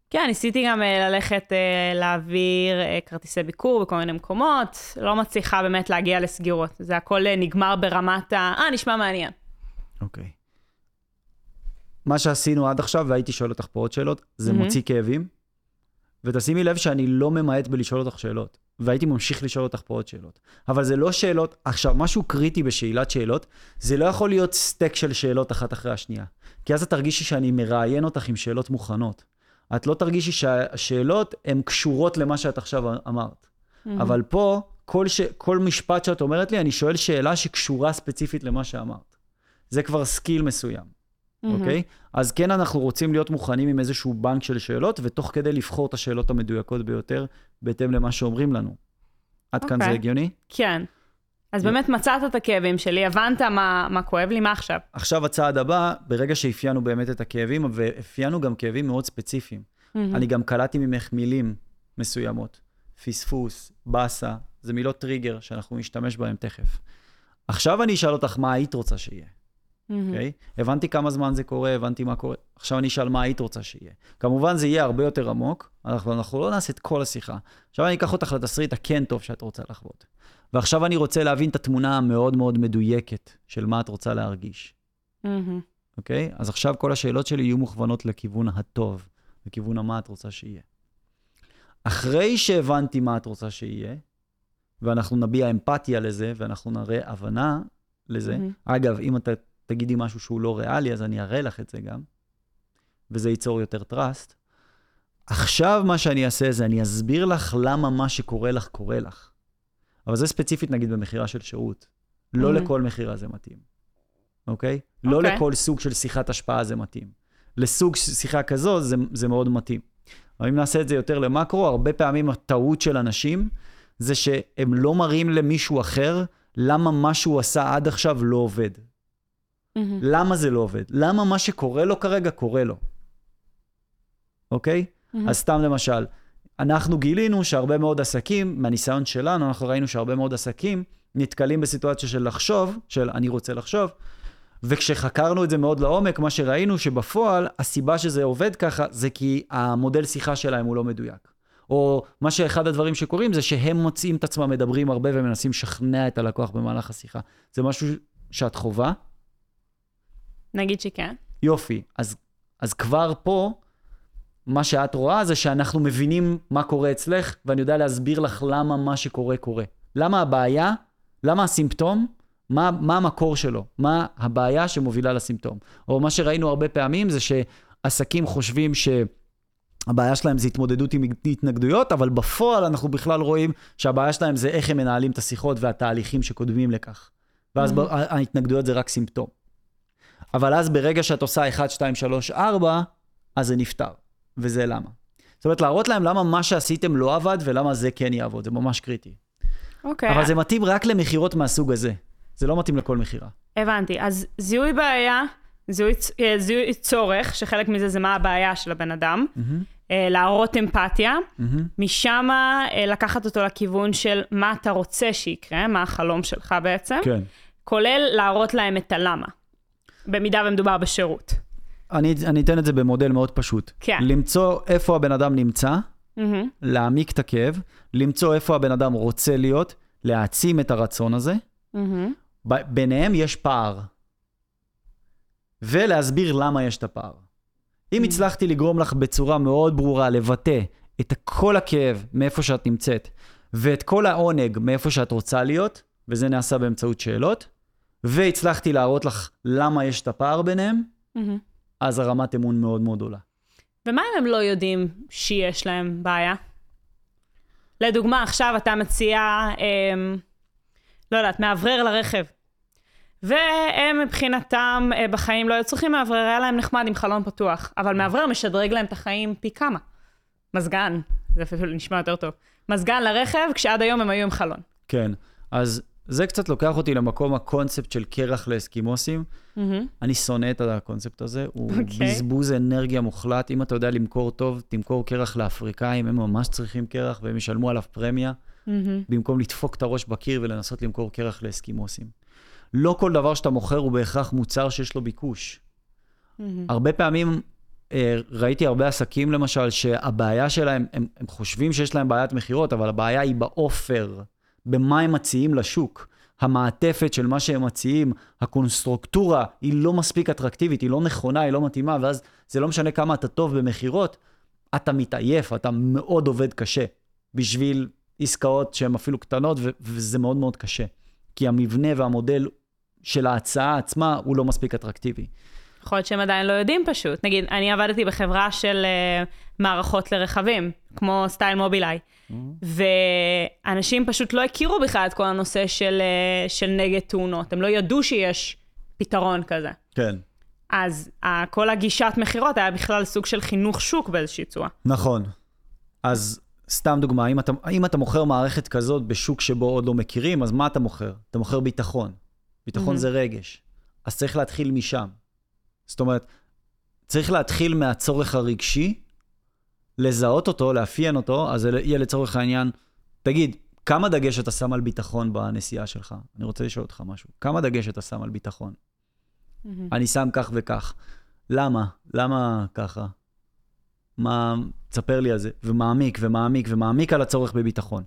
כן, ניסיתי גם אה, ללכת אה, להעביר אה, כרטיסי ביקור בכל מיני מקומות, לא מצליחה באמת להגיע לסגירות. זה הכל נגמר ברמת ה... אה, נשמע מעניין. אוקיי. מה שעשינו עד עכשיו, והייתי שואל אותך פה עוד שאלות, זה מהמם. מוציא כאבים. ותשימי לב שאני לא ממעט בלשאול אותך שאלות, והייתי ממשיך לשאול אותך פה עוד שאלות. אבל זה לא שאלות, עכשיו, משהו קריטי בשאלת שאלות, זה לא יכול להיות streak של שאלות אחת אחרי השנייה. כי אז את תרגישי שאני מראיין אותך עם שאלות מוכנות. את לא תרגישי שהשאלות הן קשורות למה שאת עכשיו אמרת. אבל פה, כל, ש... כל משפט שאת אומרת לי, אני שואל שאלה שקשורה ספציפית למה שאמרת. זה כבר skill מסוים. אוקיי? אז כן, אנחנו רוצים להיות מוכנים עם איזשהו בנק של שאלות, ותוך כדי לבחור את השאלות המדויקות ביותר, בהתאם למה שאומרים לנו. עד כאן זה אוקיי. הגיוני? כן. אז. באמת מצאת את הכאבים שלי, הבנת מה, מה כואב לי, מה עכשיו? עכשיו הצעד הבא, ברגע שאפיינו באמת את הכאבים, ואפיינו גם כאבים מאוד ספציפיים. אני גם קלטתי ממך מילים מסוימות. פספוס, באסה, זה מילות טריגר שאנחנו נשתמש בהן תכף. עכשיו אני אשאל אותך מה היית רוצה שיהיה. אוקיי? Okay? הבנתי כמה זמן זה קורה, הבנתי מה קורה. עכשיו אני אשאל מה היית רוצה שיהיה. כמובן זה יהיה הרבה יותר עמוק, אנחנו, אנחנו לא נעשה את כל השיחה. עכשיו אני אקח אותך לתסריט הכן טוב שאת רוצה לחוות. ועכשיו אני רוצה להבין את התמונה המאוד מאוד מדויקת של מה את רוצה להרגיש, אוקיי? Okay? אז עכשיו כל השאלות שלי יהיו מוכוונות לכיוון הטוב, לכיוון המה את רוצה שיהיה. אחרי שהבנתי מה את רוצה שיהיה, ואנחנו נביע אמפתיה לזה, ואנחנו נראה הבנה לזה, אגב, אם אתה תגידי משהו שהוא לא ריאלי, אז אני אראה לך את זה גם, וזה ייצור יותר trust. עכשיו מה שאני אעשה זה אני אסביר לך למה מה שקורה לך קורה לך. אבל זה ספציפית נגיד במכירה של שירות. לא. לכל מכירה זה מתאים, אוקיי? לא אוקיי. לכל סוג של שיחת השפעה זה מתאים. לסוג שיחה כזו זה, זה מאוד מתאים. אבל אם נעשה את זה יותר למקרו, הרבה פעמים הטעות של אנשים זה שהם לא מראים למישהו אחר למה מה שהוא עשה עד עכשיו לא עובד. למה זה לא עובד? למה מה שקורה לו כרגע קורה לו? אוקיי? אז סתם למשל, אנחנו גילינו שהרבה מאוד עסקים, מהניסיון שלנו, אנחנו ראינו שהרבה מאוד עסקים נתקלים בסיטואציה של לחשוב, של אני רוצה לחשוב, וכשחקרנו את זה מאוד לעומק, מה שראינו שבפועל, הסיבה שזה עובד ככה, זה כי המודל שיחה שלהם הוא לא מדויק. או מה שאחד הדברים שקורים זה שהם מוצאים את עצמם מדברים הרבה ומנסים לשכנע את הלקוח במהלך השיחה. זה משהו שאת חווה? נגיד שכן. יופי. אז, אז כבר פה, מה שאת רואה זה שאנחנו מבינים מה קורה אצלך, ואני יודע להסביר לך למה מה שקורה קורה. למה הבעיה, למה הסימפטום, מה, מה המקור שלו, מה הבעיה שמובילה לסימפטום. או מה שראינו הרבה פעמים זה שעסקים חושבים שהבעיה שלהם זה התמודדות עם התנגדויות, אבל בפועל אנחנו בכלל רואים שהבעיה שלהם זה איך הם מנהלים את השיחות והתהליכים שקודמים לכך. ואז Mhm. ההתנגדויות זה רק סימפטום. אבל אז ברגע שאת עושה 1, 2, 3, 4, אז זה נפתר. וזה למה. זאת אומרת, להראות להם למה מה שעשיתם לא עבד ולמה זה כן יעבוד, זה ממש קריטי. אוקיי. אבל זה מתאים רק למכירות מהסוג הזה. זה לא מתאים לכל מכירה. הבנתי. אז זיהוי בעיה, זיהוי, אה, זיהוי צורך, שחלק מזה זה מה הבעיה של הבן אדם, אה, להראות אמפתיה, משם אה, לקחת אותו לכיוון של מה אתה רוצה שיקרה, מה החלום שלך בעצם, כן. כולל להראות להם את הלמה, במידה ומדובר בשירות. אני, אני אתן את זה במודל מאוד פשוט. כן. למצוא איפה הבן אדם נמצא, מהמם. להעמיק את הכאב, למצוא איפה הבן אדם רוצה להיות, להעצים את הרצון הזה. מהמם. ב- ביניהם יש פער. ולהסביר למה יש את הפער. אם הצלחתי לגרום לך בצורה מאוד ברורה לבטא את כל הכאב מאיפה שאת נמצאת, ואת כל העונג מאיפה שאת רוצה להיות, וזה נעשה באמצעות שאלות, והצלחתי להראות לך למה יש את הפער ביניהם, מהמם. אז הרמת אמון מאוד מאוד עולה. ומה אם הם לא יודעים שיש להם בעיה? לדוגמה, עכשיו אתה מציע, אמ, לא יודעת, מאוורר לרכב. והם מבחינתם אה, בחיים לא היו צריכים מאוורר, היה להם נחמד עם חלון פתוח. אבל מאוורר משדרג להם את החיים פי כמה. מזגן, זה אפילו נשמע יותר טוב. מזגן לרכב, כשעד היום הם היו עם חלון. כן, אז זה קצת לוקח אותי למקום הקונספט של קרח לאסקימוסים. מהמם. אני שונא את הקונספט הזה, הוא אוקיי. בזבוז אנרגיה מוחלט. אם אתה יודע למכור טוב, תמכור קרח לאפריקאים, הם ממש צריכים קרח והם ישלמו עליו פרמיה, מהמם. במקום לדפוק את הראש בקיר ולנסות למכור קרח לאסקימוסים. לא כל דבר שאתה מוכר הוא בהכרח מוצר שיש לו ביקוש. מהמם. הרבה פעמים אה, ראיתי הרבה עסקים, למשל, שהבעיה שלהם, הם, הם חושבים שיש להם בעיית מכירות, אבל הבעיה היא באופר, במה הם מציעים לשוק. המעטפת של מה שהם מציעים, הקונסטרוקטורה, היא לא מספיק אטרקטיבית, היא לא נכונה, היא לא מתאימה, ואז זה לא משנה כמה אתה טוב במכירות, אתה מתעייף, אתה מאוד עובד קשה בשביל עסקאות שהן אפילו קטנות, ו- וזה מאוד מאוד קשה. כי המבנה והמודל של ההצעה עצמה הוא לא מספיק אטרקטיבי. יכול להיות שהם עדיין לא יודעים פשוט. נגיד, אני עבדתי בחברה של uh, מערכות לרכבים, כמו סטייל מובילאיי. ואנשים פשוט לא הכירו בכלל את כל הנושא של, uh, של נגד תאונות. הם לא ידעו שיש פתרון כזה. כן. אז uh, כל הגישת מכירות היה בכלל סוג של חינוך שוק באיזושהי צורה. נכון. אז סתם דוגמה, אם אתה, אם אתה מוכר מערכת כזאת בשוק שבו עוד לא מכירים, אז מה אתה מוכר? אתה מוכר ביטחון. ביטחון mm-hmm. זה רגש. אז צריך להתחיל משם. זאת אומרת, צריך להתחיל מהצורך הרגשי, לזהות אותו, לאפיין אותו, אז זה יהיה לצורך העניין, תגיד, כמה דגש אתה שם על ביטחון בנסיעה שלך? אני רוצה לשאול אותך משהו. כמה דגש אתה שם על ביטחון? Mm-hmm. אני שם כך וכך. למה? למה ככה? מה, תספר לי על זה, ומעמיק ומעמיק ומעמיק על הצורך בביטחון.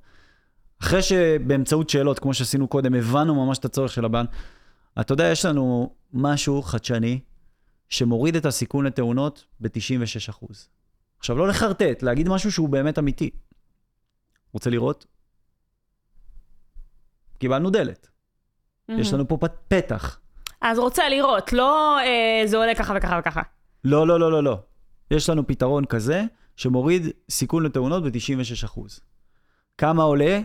אחרי שבאמצעות שאלות, כמו שעשינו קודם, הבנו ממש את הצורך של הבן, אתה יודע, יש לנו משהו חדשני שמוריד את הסיכון לתאונות ב-96%. עכשיו, לא לחרטט, להגיד משהו שהוא באמת אמיתי. רוצה לראות? קיבלנו דלת. Mm-hmm. יש לנו פה פתח. אז רוצה לראות, לא אה, זה עולה ככה וככה וככה. לא, לא, לא, לא, לא. יש לנו פתרון כזה שמוריד סיכון לתאונות ב-96%. כמה עולה?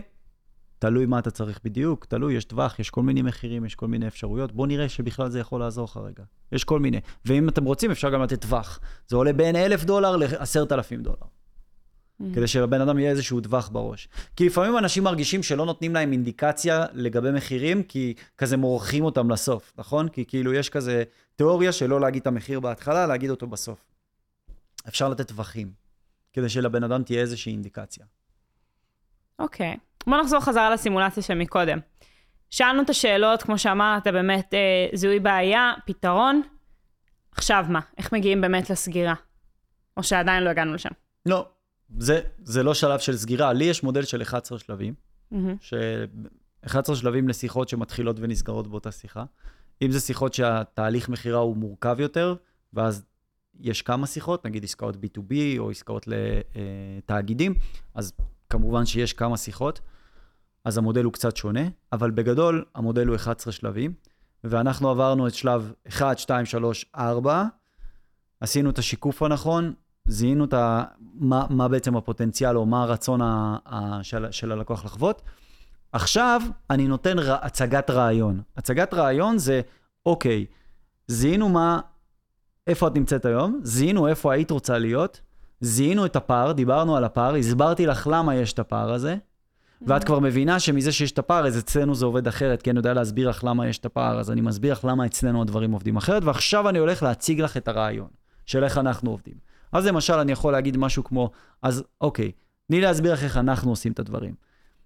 תלוי מה אתה צריך בדיוק, תלוי, יש טווח, יש כל מיני מחירים, יש כל מיני אפשרויות. בוא נראה שבכלל זה יכול לעזור לך רגע. יש כל מיני. ואם אתם רוצים, אפשר גם לתת טווח. זה עולה בין אלף דולר לעשרת אלפים דולר. Mm. כדי שלבן אדם יהיה איזשהו טווח בראש. כי לפעמים אנשים מרגישים שלא נותנים להם אינדיקציה לגבי מחירים, כי כזה מורחים אותם לסוף, נכון? כי כאילו יש כזה תיאוריה שלא להגיד את המחיר בהתחלה, להגיד אותו בסוף. אפשר לתת טווחים, כדי שלבן אדם תהיה איזושהי אינדיקציה. אוקיי. Okay. בוא נחזור חזרה לסימולציה של מקודם. שאלנו את השאלות, כמו שאמרת, באמת אה, זיהוי בעיה, פתרון. עכשיו מה? איך מגיעים באמת לסגירה? או שעדיין לא הגענו לשם? לא, זה, זה לא שלב של סגירה. לי יש מודל של 11 שלבים, mm-hmm. ש... 11 שלבים לשיחות שמתחילות ונסגרות באותה שיחה. אם זה שיחות שהתהליך מכירה הוא מורכב יותר, ואז יש כמה שיחות, נגיד עסקאות B2B או עסקאות לתאגידים, אז כמובן שיש כמה שיחות, אז המודל הוא קצת שונה, אבל בגדול המודל הוא 11 שלבים, ואנחנו עברנו את שלב 1, 2, 3, 4, עשינו את השיקוף הנכון, זיהינו את ה, מה, מה בעצם הפוטנציאל או מה הרצון ה, ה, של, של הלקוח לחוות. עכשיו אני נותן ר, הצגת רעיון. הצגת רעיון זה, אוקיי, זיהינו מה, איפה את נמצאת היום, זיהינו איפה היית רוצה להיות, זיהינו את הפער, דיברנו על הפער, הסברתי לך למה יש את הפער הזה, ואת כבר מבינה שמזה שיש את הפער, אז אצלנו זה עובד אחרת, כי אני יודע להסביר לך למה יש את הפער, אז אני מסביר לך למה אצלנו הדברים עובדים אחרת, ועכשיו אני הולך להציג לך את הרעיון של איך אנחנו עובדים. אז למשל, אני יכול להגיד משהו כמו, אז אוקיי, תני להסביר לך איך אנחנו עושים את הדברים.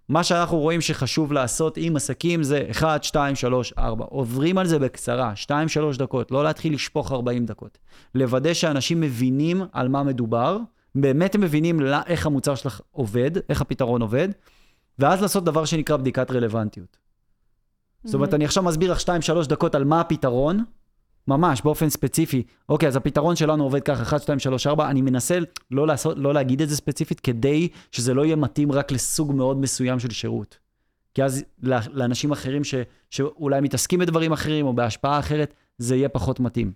מה שאנחנו רואים שחשוב לעשות עם עסקים זה 1, 2, 3, 4. עוברים על זה בקצרה, 2, 3 דקות, לא להתחיל לשפוך 40 דקות. לוודא שאנשים מבינים על מה מדובר, באמת מבינים לא, איך המוצר שלך עובד, איך הפתרון עובד, ואז לעשות דבר שנקרא בדיקת רלוונטיות. Mm-hmm. זאת אומרת, אני עכשיו מסביר לך 2-3 דקות על מה הפתרון, ממש, באופן ספציפי. אוקיי, אז הפתרון שלנו עובד ככה, 1, 2, 3, 4, אני מנסה לא, לעשות, לא להגיד את זה ספציפית, כדי שזה לא יהיה מתאים רק לסוג מאוד מסוים של שירות. כי אז לאנשים אחרים ש, שאולי מתעסקים בדברים אחרים או בהשפעה אחרת, זה יהיה פחות מתאים.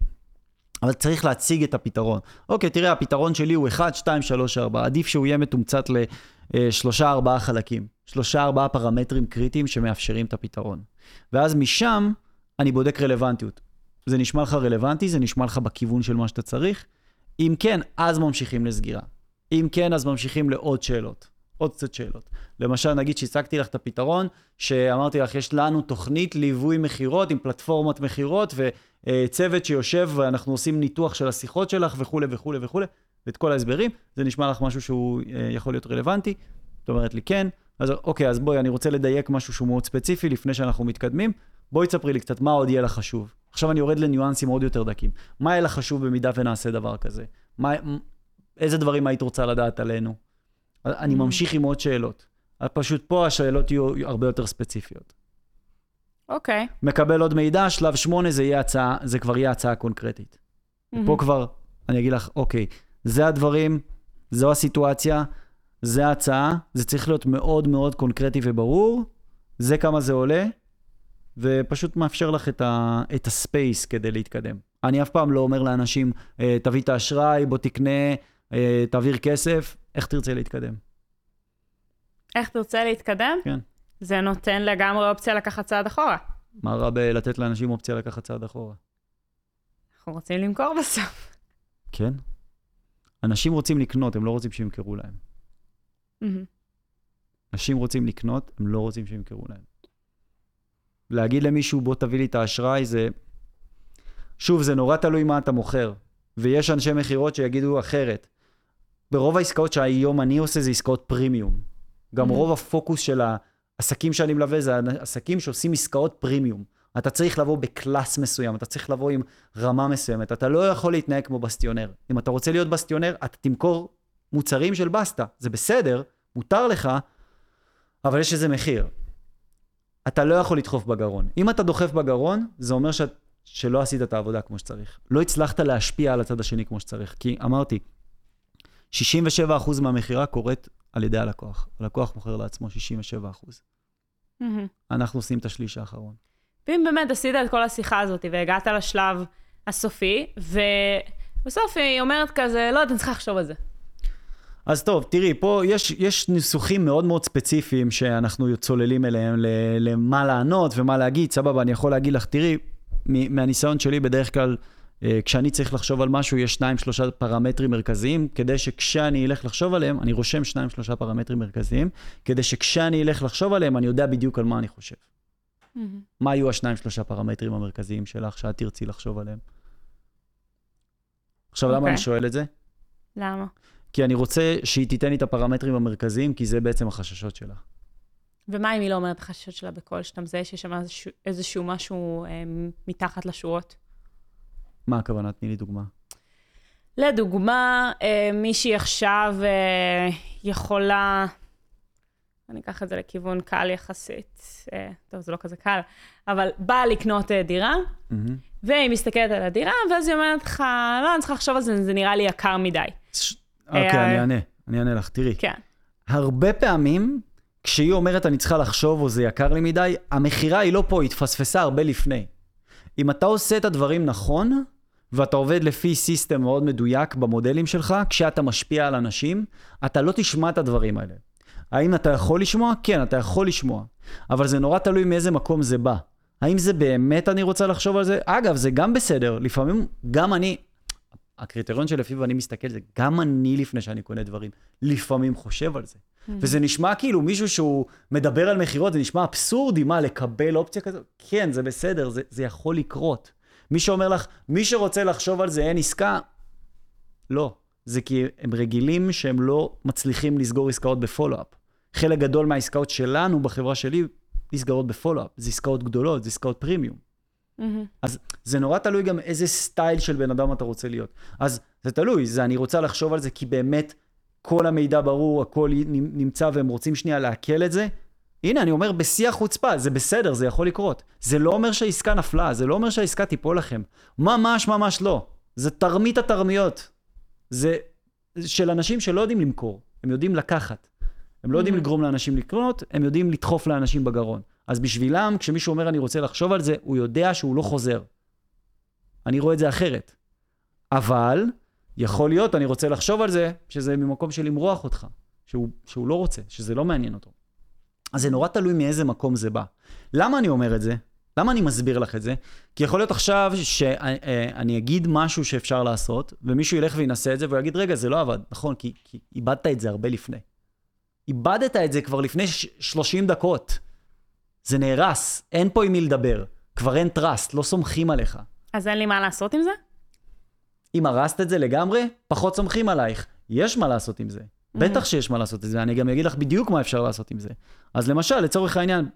אבל צריך להציג את הפתרון. אוקיי, תראה, הפתרון שלי הוא 1, 2, 3, 4. עדיף שהוא יהיה מתומצת לשלושה, ארבעה חלקים. שלושה, ארבעה פרמטרים קריטיים שמאפשרים את הפתרון. ואז משם אני בודק רלוונטיות. זה נשמע לך רלוונטי? זה נשמע לך בכיוון של מה שאתה צריך? אם כן, אז ממשיכים לסגירה. אם כן, אז ממשיכים לעוד שאלות. עוד קצת שאלות. למשל, נגיד שהצגתי לך את הפתרון, שאמרתי לך, יש לנו תוכנית ליווי מכירות עם פלטפורמת מכירות וצוות שיושב ואנחנו עושים ניתוח של השיחות שלך וכולי וכולי וכולי, ואת כל ההסברים. זה נשמע לך משהו שהוא אה, יכול להיות רלוונטי? את אומרת לי כן. אז אוקיי, אז בואי, אני רוצה לדייק משהו שהוא מאוד ספציפי לפני שאנחנו מתקדמים. בואי תספרי לי קצת מה עוד יהיה לך חשוב. עכשיו אני יורד לניואנסים עוד יותר דקים. מה יהיה לך חשוב במידה ונעשה דבר כזה? מה, איזה דברים היית רוצה לדעת עלינו? אני mm. ממשיך עם עוד שאלות. פשוט פה השאלות יהיו הרבה יותר ספציפיות. אוקיי. מקבל עוד מידע, שלב שמונה זה, יהיה הצעה, זה כבר יהיה הצעה קונקרטית. מהמם. פה כבר, אני אגיד לך, אוקיי, זה הדברים, זו הסיטואציה, זה ההצעה, זה צריך להיות מאוד מאוד קונקרטי וברור, זה כמה זה עולה, ופשוט מאפשר לך את, ה, את הספייס כדי להתקדם. אני אף פעם לא אומר לאנשים, אה, תביא את האשראי, בוא תקנה, אה, תעביר כסף, איך תרצה להתקדם? איך תרצה להתקדם? כן. זה נותן לגמרי אופציה לקחת צעד אחורה. מה רע בלתת לאנשים אופציה לקחת צעד אחורה? אנחנו רוצים למכור בסוף. כן. אנשים רוצים לקנות, הם לא רוצים שימכרו להם. מהמם. אנשים רוצים לקנות, הם לא רוצים שימכרו להם. להגיד למישהו, בוא תביא לי את האשראי, זה... שוב, זה נורא תלוי מה אתה מוכר. ויש אנשי מכירות שיגידו אחרת. ברוב העסקאות שהיום אני עושה זה עסקאות פרימיום. גם Mhm. רוב הפוקוס של העסקים שאני מלווה זה עסקים שעושים עסקאות פרימיום. אתה צריך לבוא ב class מסוים, אתה צריך לבוא עם רמה מסוימת. אתה לא יכול להתנהג כמו בסטיונר. אם אתה רוצה להיות בסטיונר, אתה תמכור מוצרים של בסטה. זה בסדר, מותר לך, אבל יש איזה מחיר. אתה לא יכול לדחוף בגרון. אם אתה דוחף בגרון, זה אומר ש... שלא עשית את העבודה כמו שצריך. לא הצלחת להשפיע על הצד השני כמו שצריך. כי אמרתי, 67% מהמכירה קורית על ידי הלקוח. הלקוח מוכר לעצמו 67%. מהמם. אנחנו עושים את השליש האחרון. ואם באמת עשית את כל השיחה הזאת והגעת לשלב הסופי, ובסוף היא אומרת כזה, לא אני צריכה לחשוב על זה. אז טוב, תראי, פה יש, יש ניסוחים מאוד מאוד ספציפיים שאנחנו צוללים אליהם, למה לענות ומה להגיד. סבבה, אני יכול להגיד לך, תראי, מהניסיון שלי, בדרך כלל, אה, כשאני צריך לחשוב על משהו, יש שניים, שלושה פרמטרים מרכזיים, כדי שכשאני אלך לחשוב עליהם, אני רושם שניים, שלושה פרמטרים מרכזיים, כדי שכשאני אלך לחשוב עליהם, אני יודע בדיוק על מה אני חושב. מה יהיו השניים, שלושה פרמטרים המרכזיים שלך, שאת תרצי לחשוב עליהם? עכשיו, למה אוקיי. אני שואל את זה? למה? כי אני רוצה שהיא תיתן לי את הפרמטרים המרכזיים, כי זה בעצם החששות שלה. ומה אם היא לא אומרת החששות שלה בקול, שאתה מזהה שיש שם איזשהו, איזשהו משהו אה, מתחת לשורות? מה הכוונה? תני לי דוגמה. לדוגמה, אה, מישהי עכשיו אה, יכולה, אני אקח את זה לכיוון קל יחסית, אה, טוב, זה לא כזה קל, אבל באה לקנות אה, דירה, מהמם. והיא מסתכלת על הדירה, ואז היא אומרת לך, לא, אני צריכה לחשוב על זה, זה נראה לי יקר מדי. ש- אוקיי, אה, אני אענה. אני אענה לך. תראי, כן. הרבה פעמים, כשהיא אומרת אני צריכה לחשוב או זה יקר לי מדי, המכירה היא לא פה, היא התפספסה הרבה לפני. אם אתה עושה את הדברים נכון, ואתה עובד לפי סיסטם מאוד מדויק במודלים שלך, כשאתה משפיע על אנשים, אתה לא תשמע את הדברים האלה. האם אתה יכול לשמוע? כן, אתה יכול לשמוע. אבל זה נורא תלוי מאיזה מקום זה בא. האם זה באמת אני רוצה לחשוב על זה? אגב, זה גם בסדר. לפעמים, גם אני, הקריטריון שלפיו אני מסתכל זה, גם אני לפני שאני קונה דברים, לפעמים חושב על זה. וזה נשמע כאילו מישהו שהוא מדבר על מכירות, זה נשמע אבסורדי, מה, לקבל אופציה כזאת? כן, זה בסדר, זה, זה יכול לקרות. מי שאומר לך, מי שרוצה לחשוב על זה אין עסקה, לא. זה כי הם רגילים שהם לא מצליחים לסגור עסקאות בפולו-אפ. חלק גדול מהעסקאות שלנו בחברה שלי נסגרות בפולו-אפ. זה עסקאות גדולות, זה עסקאות פרימיום. מהמם. אז זה נורא תלוי גם איזה סטייל של בן אדם אתה רוצה להיות. אז זה תלוי, זה אני רוצה לחשוב על זה כי באמת כל המידע ברור, הכל נמצא והם רוצים שנייה לעכל את זה. הנה, אני אומר בשיא החוצפה, זה בסדר, זה יכול לקרות. זה לא אומר שהעסקה נפלה, זה לא אומר שהעסקה תיפול לכם. ממש ממש לא. זה תרמית התרמיות. זה של אנשים שלא יודעים למכור, הם יודעים לקחת. הם לא יודעים Mhm. לגרום לאנשים לקנות, הם יודעים לדחוף לאנשים בגרון. אז בשבילם, כשמישהו אומר אני רוצה לחשוב על זה, הוא יודע שהוא לא חוזר. אני רואה את זה אחרת. אבל, יכול להיות, אני רוצה לחשוב על זה, שזה ממקום של למרוח אותך, שהוא, שהוא לא רוצה, שזה לא מעניין אותו. אז זה נורא תלוי מאיזה מקום זה בא. למה אני אומר את זה? למה אני מסביר לך את זה? כי יכול להיות עכשיו שאני אגיד משהו שאפשר לעשות, ומישהו ילך וינסה את זה, והוא יגיד, רגע, זה לא עבד. נכון, כי, כי איבדת את זה הרבה לפני. איבדת את זה כבר לפני ש- 30 דקות. זה נהרס, אין פה עם מי לדבר. כבר אין טראסט, לא סומכים עליך. אז אין לי מה לעשות עם זה? אם הרסת את זה לגמרי, פחות סומכים עלייך. יש מה לעשות עם זה. בטח שיש מה לעשות עם זה, אני גם אגיד לך בדיוק מה אפשר לעשות עם זה. אז למשל, לצורך העניין,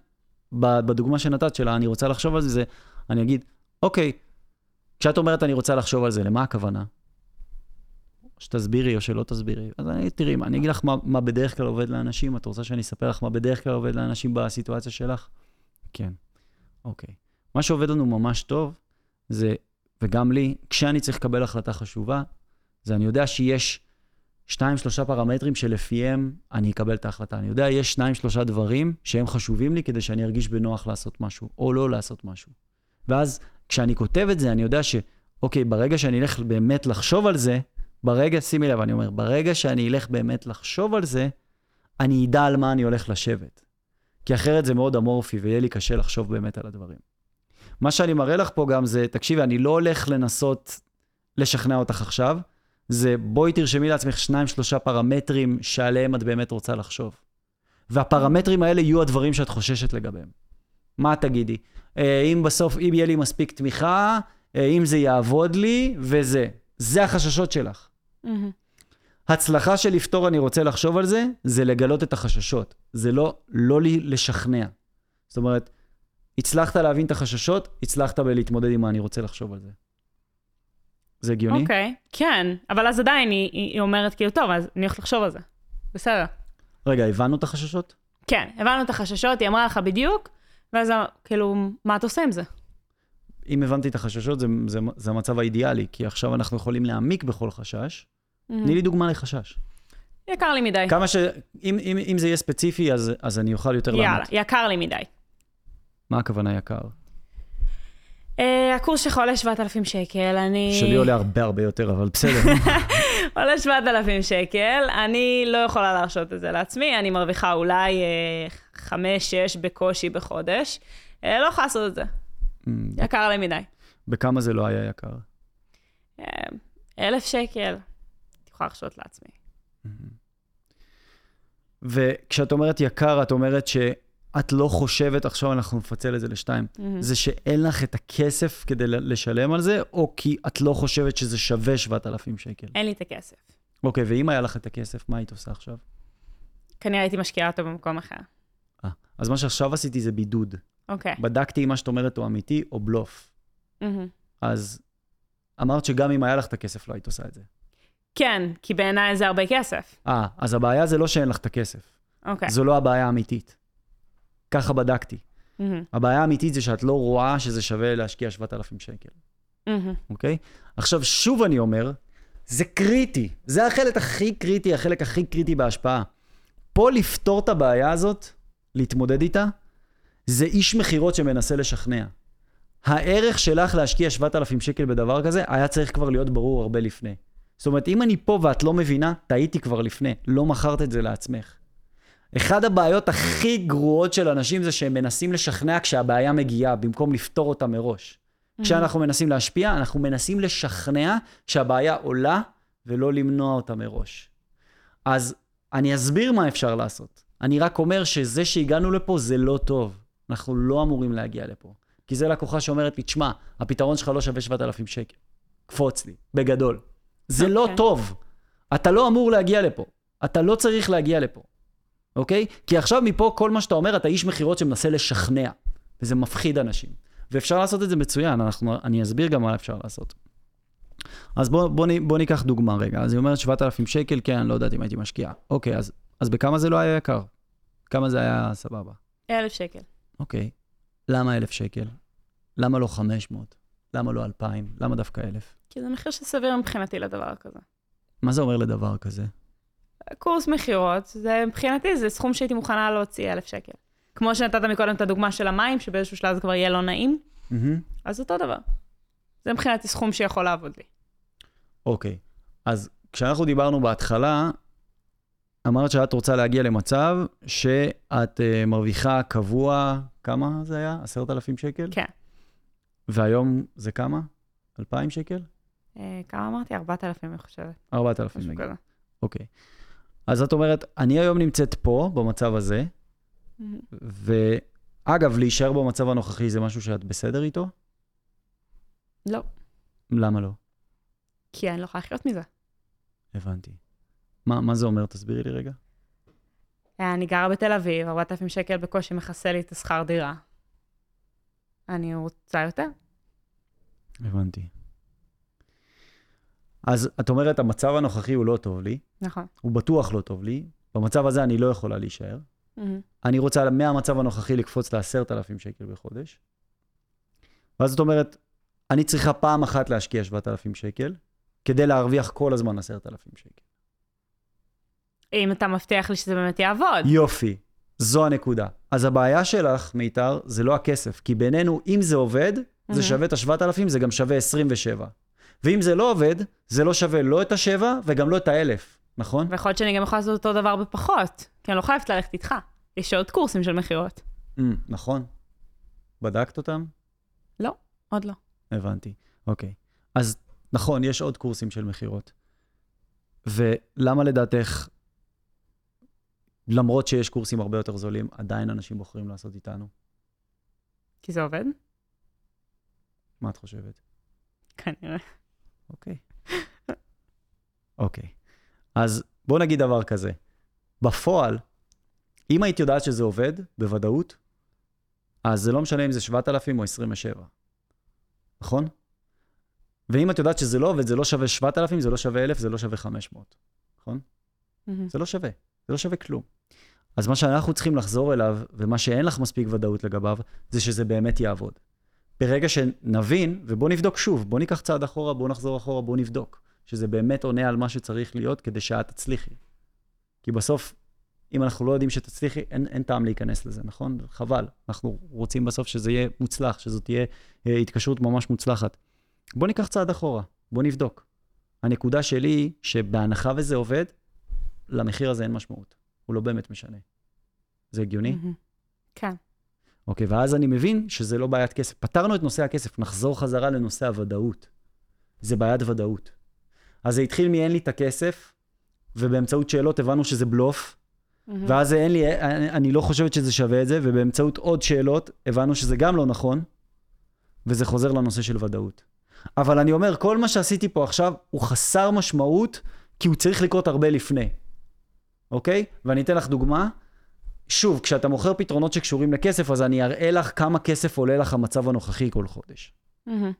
בדוגמה שנתת שלה, אני רוצה לחשוב על זה, זה, אני אגיד, אוקיי, כשאת אומרת אני רוצה לחשוב על זה, למה הכוונה? שתסבירי או שלא תסבירי. אז אני, תראי, אני אגיד לך מה, מה בדרך כלל עובד לאנשים, את רוצה שאני אספר לך מה בדרך כלל עובד לאנשים בסיטואציה שלך? כן. אוקיי. מה שעובד לנו ממש טוב, זה, וגם לי, כשאני צריך לקבל החלטה חשובה, זה אני יודע שיש שניים, שלושה פרמטרים שלפיהם אני אקבל את ההחלטה. אני יודע, יש שניים, שלושה דברים שהם חשובים לי כדי שאני ארגיש בנוח לעשות משהו, או לא לעשות משהו. ואז כשאני כותב את זה, אני יודע ש, אוקיי, ברגע שאני אלך באמת לחשוב על זה, ברגע, שימי לב, אני אומר, ברגע שאני אלך באמת לחשוב על זה, אני אדע על מה אני הולך לשבת. כי אחרת זה מאוד אמורפי ויהיה לי קשה לחשוב באמת על הדברים. מה שאני מראה לך פה גם זה, תקשיבי, אני לא הולך לנסות לשכנע אותך עכשיו, זה בואי תרשמי לעצמך שניים, שלושה פרמטרים שעליהם את באמת רוצה לחשוב. והפרמטרים האלה יהיו הדברים שאת חוששת לגביהם. מה תגידי? אה, אם בסוף, אם יהיה לי מספיק תמיכה, אה, אם זה יעבוד לי, וזה. זה החששות שלך. הצלחה של לפתור, אני רוצה לחשוב על זה, זה לגלות את החששות. זה לא, לא לי לשכנע. זאת אומרת, הצלחת להבין את החששות, הצלחת בלהתמודד עם מה אני רוצה לחשוב על זה. זה הגיוני? אוקיי, כן, אבל אז עדיין היא, היא, היא אומרת כאילו, טוב, אז אני הולכת לחשוב על זה. בסדר. רגע, הבנו את החששות? כן, הבנו את החששות, היא אמרה לך בדיוק, ואז כאילו, מה אתה עושה עם זה? אם הבנתי את החששות, זה, זה, זה המצב האידיאלי, כי עכשיו אנחנו יכולים להעמיק בכל חשש. תני לי דוגמה לחשש. יקר לי מדי. כמה ש... אם, אם, אם זה יהיה ספציפי, אז, אז אני אוכל יותר יאללה, לענות. יקר לי מדי. מה הכוונה יקר? אה, הקורס שלך עולה 7,000 שקל, אני... שלי עולה הרבה הרבה יותר, אבל בסדר. [laughs] עולה 7,000 שקל, אני לא יכולה להרשות את זה לעצמי, אני מרוויחה אולי 5-6 בקושי בחודש. אה, לא יכולה לעשות את זה, יקר לי מדי. בכמה זה לא היה יקר? אה, אלף שקל, אני יכולה להרשות לעצמי. וכשאת אומרת יקר, את אומרת שאת לא חושבת, עכשיו אנחנו נפצל את זה לשתיים, זה שאין לך את הכסף כדי לשלם על זה, או כי את לא חושבת שזה שווה 7,000 שקל? אין לי את הכסף. אוקיי, ואם היה לך את הכסף, מה היית עושה עכשיו? כנראה הייתי משקיעה אותו במקום אחר. אה, אז מה שעכשיו עשיתי זה בידוד. אוקיי. בדקתי אם מה שאת אומרת הוא אמיתי או בלוף. מהמם. אז אמרת שגם אם היה לך את הכסף, לא היית עושה את זה. כן, כי בעיניי זה הרבה כסף. אה, אז הבעיה זה לא שאין לך את הכסף. אוקיי. זו לא הבעיה האמיתית. ככה בדקתי. מהמם. הבעיה האמיתית זה שאת לא רואה שזה שווה להשקיע 7,000 שקל. אוקיי? עכשיו, שוב אני אומר, זה קריטי. זה החלק הכי קריטי, החלק הכי קריטי בהשפעה. פה לפתור את הבעיה הזאת, להתמודד איתה, זה איש מכירות שמנסה לשכנע. הערך שלך להשקיע 7,000 שקל בדבר כזה, היה צריך כבר להיות ברור הרבה לפני. זאת אומרת, אם אני פה ואת לא מבינה, טעיתי כבר לפני, לא מכרת את זה לעצמך. אחד הבעיות הכי גרועות של אנשים זה שהם מנסים לשכנע כשהבעיה מגיעה, במקום לפתור אותה מראש. כשאנחנו מנסים להשפיע, אנחנו מנסים לשכנע שהבעיה עולה ולא למנוע אותה מראש. אז אני אסביר מה אפשר לעשות. אני רק אומר שזה שהגענו לפה זה לא טוב. אנחנו לא אמורים להגיע לפה. כי זה לקוחה שאומרת לי, תשמע, הפתרון שלך לא שווה 7,000 שקל. קפוץ לי, בגדול. זה לא אוקיי. טוב. אתה לא אמור להגיע לפה. אתה לא צריך להגיע לפה, אוקיי? כי עכשיו מפה כל מה שאתה אומר, אתה איש מכירות שמנסה לשכנע, וזה מפחיד אנשים. ואפשר לעשות את זה מצוין, אנחנו, אני אסביר גם מה אפשר לעשות. אז בוא, בוא, בוא ניקח דוגמה רגע. אז היא אומרת 7,000 שקל, כן, לא יודעת אם הייתי משקיעה. אוקיי, אז, אז בכמה זה לא היה יקר? כמה זה היה סבבה? אלף שקל. אוקיי. למה 1,000 שקל? למה לא 500? למה לא 2,000? למה דווקא 1,000? כי זה מחיר שסביר מבחינתי לדבר כזה. מה זה אומר לדבר כזה? קורס מכירות, זה מבחינתי זה סכום שהייתי מוכנה להוציא אלף שקל. כמו שנתת מקודם את הדוגמה של המים, שבאיזשהו שלב זה כבר יהיה לא נעים, מהמם. אז אותו דבר. זה מבחינתי סכום שיכול לעבוד לי. אוקיי. אז כשאנחנו דיברנו בהתחלה, אמרת שאת רוצה להגיע למצב שאת uh, מרוויחה קבוע, כמה זה היה? עשרת אלפים שקל? כן. והיום זה כמה? אלפיים שקל? אה, כמה אמרתי? 4,000, אני חושבת. ארבעת אלפים נגיד. אוקיי. אז את אומרת, אני היום נמצאת פה, במצב הזה, ואגב, להישאר במצב הנוכחי זה משהו שאת בסדר איתו? לא, למה לא? כי אני לא יכולה לחיות מזה. הבנתי. מה, מה זה אומר? תסבירי לי רגע. אה, אני גרה בתל אביב, 4,000 שקל בקושי מכסה לי את השכר דירה. אני רוצה יותר. הבנתי. אז את אומרת, המצב הנוכחי הוא לא טוב לי, נכון. הוא בטוח לא טוב לי, במצב הזה אני לא יכולה להישאר. אני רוצה מהמצב הנוכחי לקפוץ ל-10,000 שקל בחודש. ואז זאת אומרת, אני צריכה פעם אחת להשקיע 7,000 שקל, כדי להרוויח כל הזמן 10,000 שקל. אם אתה מבטיח לי שזה באמת יעבוד. יופי, זו הנקודה. אז הבעיה שלך, מיתר, זה לא הכסף, כי בינינו, אם זה עובד, זה Mhm. שווה את ה-7,000, זה גם שווה 27. ואם זה לא עובד, זה לא שווה לא את ה-7 וגם לא את ה-1,000, נכון? ויכול להיות שאני גם יכולה לעשות אותו דבר בפחות, כי אני לא חייבת ללכת איתך. יש עוד קורסים של מכירות. Mm, נכון. בדקת אותם? עוד לא. הבנתי, אוקיי. אז נכון, יש עוד קורסים של מכירות. ולמה לדעתך, למרות שיש קורסים הרבה יותר זולים, עדיין אנשים בוחרים לעשות איתנו? כי זה עובד? מה את חושבת? כנראה. אוקיי. אוקיי. אז בוא נגיד דבר כזה. בפועל, אם היית יודעת שזה עובד, בוודאות, אז זה לא משנה אם זה 7,000 או 27. נכון? ואם את יודעת שזה לא עובד, זה לא שווה 7,000, זה לא שווה 1,000, זה לא שווה 500. נכון? מהמם. זה לא שווה. זה לא שווה כלום. אז מה שאנחנו צריכים לחזור אליו, ומה שאין לך מספיק ודאות לגביו, זה שזה באמת יעבוד. ברגע שנבין, ובוא נבדוק שוב, בוא ניקח צעד אחורה, בוא נחזור אחורה, בוא נבדוק, שזה באמת עונה על מה שצריך להיות כדי שאת תצליחי. כי בסוף, אם אנחנו לא יודעים שתצליחי, אין, אין טעם להיכנס לזה, נכון? חבל. אנחנו רוצים בסוף שזה יהיה מוצלח, שזאת תהיה אה, התקשרות ממש מוצלחת. בוא ניקח צעד אחורה, בוא נבדוק. הנקודה שלי היא שבהנחה וזה עובד, למחיר הזה אין משמעות. הוא לא באמת משנה. זה הגיוני? כן. אוקיי, ואז אני מבין שזה לא בעיית כסף. פתרנו את נושא הכסף, נחזור חזרה לנושא הוודאות. זה בעיית ודאות. אז זה התחיל מאין לי את הכסף, ובאמצעות שאלות הבנו שזה בלוף, מהמם. ואז אין לי, אני, אני לא חושבת שזה שווה את זה, ובאמצעות עוד שאלות הבנו שזה גם לא נכון, וזה חוזר לנושא של ודאות. אבל אני אומר, כל מה שעשיתי פה עכשיו הוא חסר משמעות, כי הוא צריך לקרות הרבה לפני, אוקיי? ואני אתן לך דוגמה. שוב, כשאתה מוכר פתרונות שקשורים לכסף, אז אני אראה לך כמה כסף עולה לך המצב הנוכחי כל חודש. מהמם.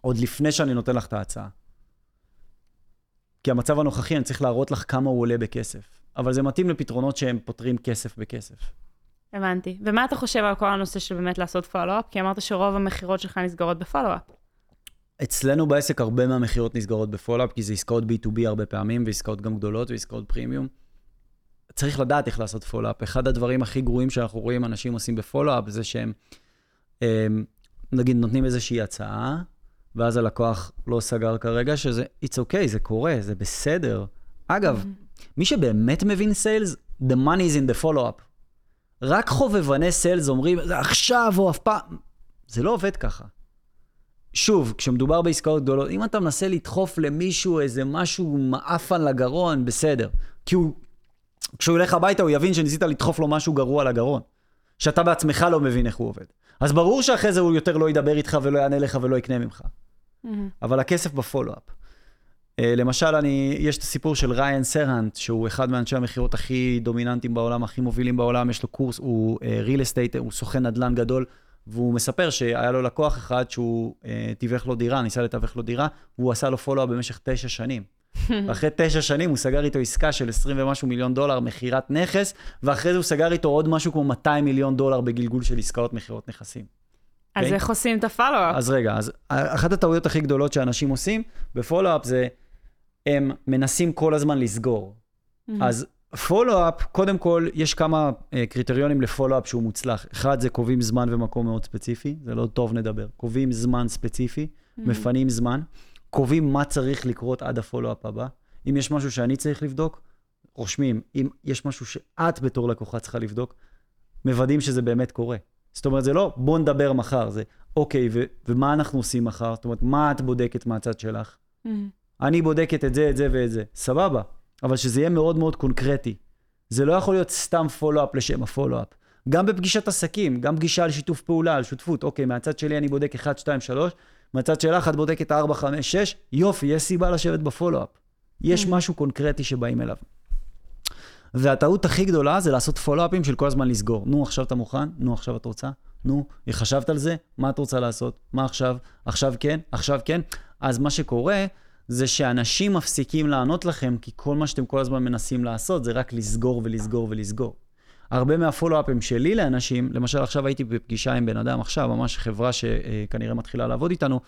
עוד לפני שאני נותן לך את ההצעה. כי המצב הנוכחי, אני צריך להראות לך כמה הוא עולה בכסף. אבל זה מתאים לפתרונות שהם פותרים כסף בכסף. הבנתי. ומה אתה חושב על כל הנושא של באמת לעשות פולו-אפ? כי אמרת שרוב המכירות שלך נסגרות בפולו-אפ. אצלנו בעסק הרבה מהמכירות נסגרות ב follow-up, כי זה עסקאות B2B הרבה פעמים, ועסקאות גם גדולות, ועסקאות פרימיום. צריך לדעת איך לעשות follow-up. אחד הדברים הכי גרועים שאנחנו רואים אנשים עושים ב follow-up, זה שהם, הם, נגיד, נותנים איזושהי הצעה, ואז הלקוח לא סגר כרגע, שזה, it's okay, זה קורה, זה בסדר. אגב, מי שבאמת מבין sales, the money is in the follow-up. רק חובבני sales אומרים, זה עכשיו או אף פעם. זה לא עובד ככה. שוב, כשמדובר בעסקאות גדולות, אם אתה מנסה לדחוף למישהו איזה משהו מעפן לגרון, בסדר. כי הוא, כשהוא ילך הביתה הוא יבין שניסית לדחוף לו משהו גרוע לגרון. שאתה בעצמך לא מבין איך הוא עובד. אז ברור שאחרי זה הוא יותר לא ידבר איתך ולא יענה לך ולא יקנה ממך. מהמם. אבל הכסף בפולו-אפ. Uh, למשל, אני, יש את הסיפור של ריין סרהנט, שהוא אחד מאנשי המכירות הכי דומיננטיים בעולם, הכי מובילים בעולם, יש לו קורס, הוא uh, real estate, הוא סוכן נדל"ן גדול, והוא מספר שהיה לו לקוח אחד שהוא uh, תיווך לו דירה, ניסה לתווך לו דירה, והוא עשה לו follow-up במשך תשע שנים. ואחרי תשע שנים הוא סגר איתו עסקה של 20 ומשהו מיליון דולר מכירת נכס, ואחרי זה הוא סגר איתו עוד משהו כמו 200 מיליון דולר בגלגול של עסקאות מכירות נכסים. אז אוקיי? איך עושים את ה follow-up? אז רגע, אז אחת הטעויות הכי גדולות שאנשים עושים ב follow-up זה, הם מנסים כל הזמן לסגור. מהמם. אז follow-up, קודם כל, יש כמה uh, קריטריונים ל follow-up שהוא מוצלח. אחד, זה קובעים זמן ומקום מאוד ספציפי, זה לא טוב נדבר. קובעים זמן ספציפי, מהמם. מפנים זמן, קובעים מה צריך לקרות עד הפולו-אפ הבא. אם יש משהו שאני צריך לבדוק, רושמים. אם יש משהו שאת בתור לקוחה צריכה לבדוק, מוודאים שזה באמת קורה. זאת אומרת, זה לא בוא נדבר מחר, זה אוקיי, ו- ומה אנחנו עושים מחר? זאת אומרת, מה את בודקת מהצד שלך? מהמם. אני בודקת את זה, את זה ואת זה. סבבה, אבל שזה יהיה מאוד מאוד קונקרטי. זה לא יכול להיות סתם פולו-אפ לשם הפולו-אפ. גם בפגישת עסקים, גם פגישה על שיתוף פעולה, על שותפות. אוקיי, מהצד שלי אני בודק 1, 2, 3, מהצד שלך את בודקת 4, 5, 6, יופי, יש סיבה לשבת בפולו-אפ. יש Mm. משהו קונקרטי שבאים אליו. והטעות הכי גדולה זה לעשות פולו-אפים של כל הזמן לסגור. נו, עכשיו אתה מוכן? נו, עכשיו את רוצה? נו, חשבת על זה? מה את רוצה לעשות? מה עכשיו? עכשיו כן? עכשיו כן? אז מה שקורה זה שאנשים מפסיקים לענות לכם, כי כל מה שאתם כל הזמן מנסים לעשות זה רק לסגור ולסגור ולסגור. הרבה מהפולו-אפים שלי לאנשים, למשל עכשיו הייתי בפגישה עם בן אדם, עכשיו ממש חברה שכנראה מתחילה לעבוד איתנו,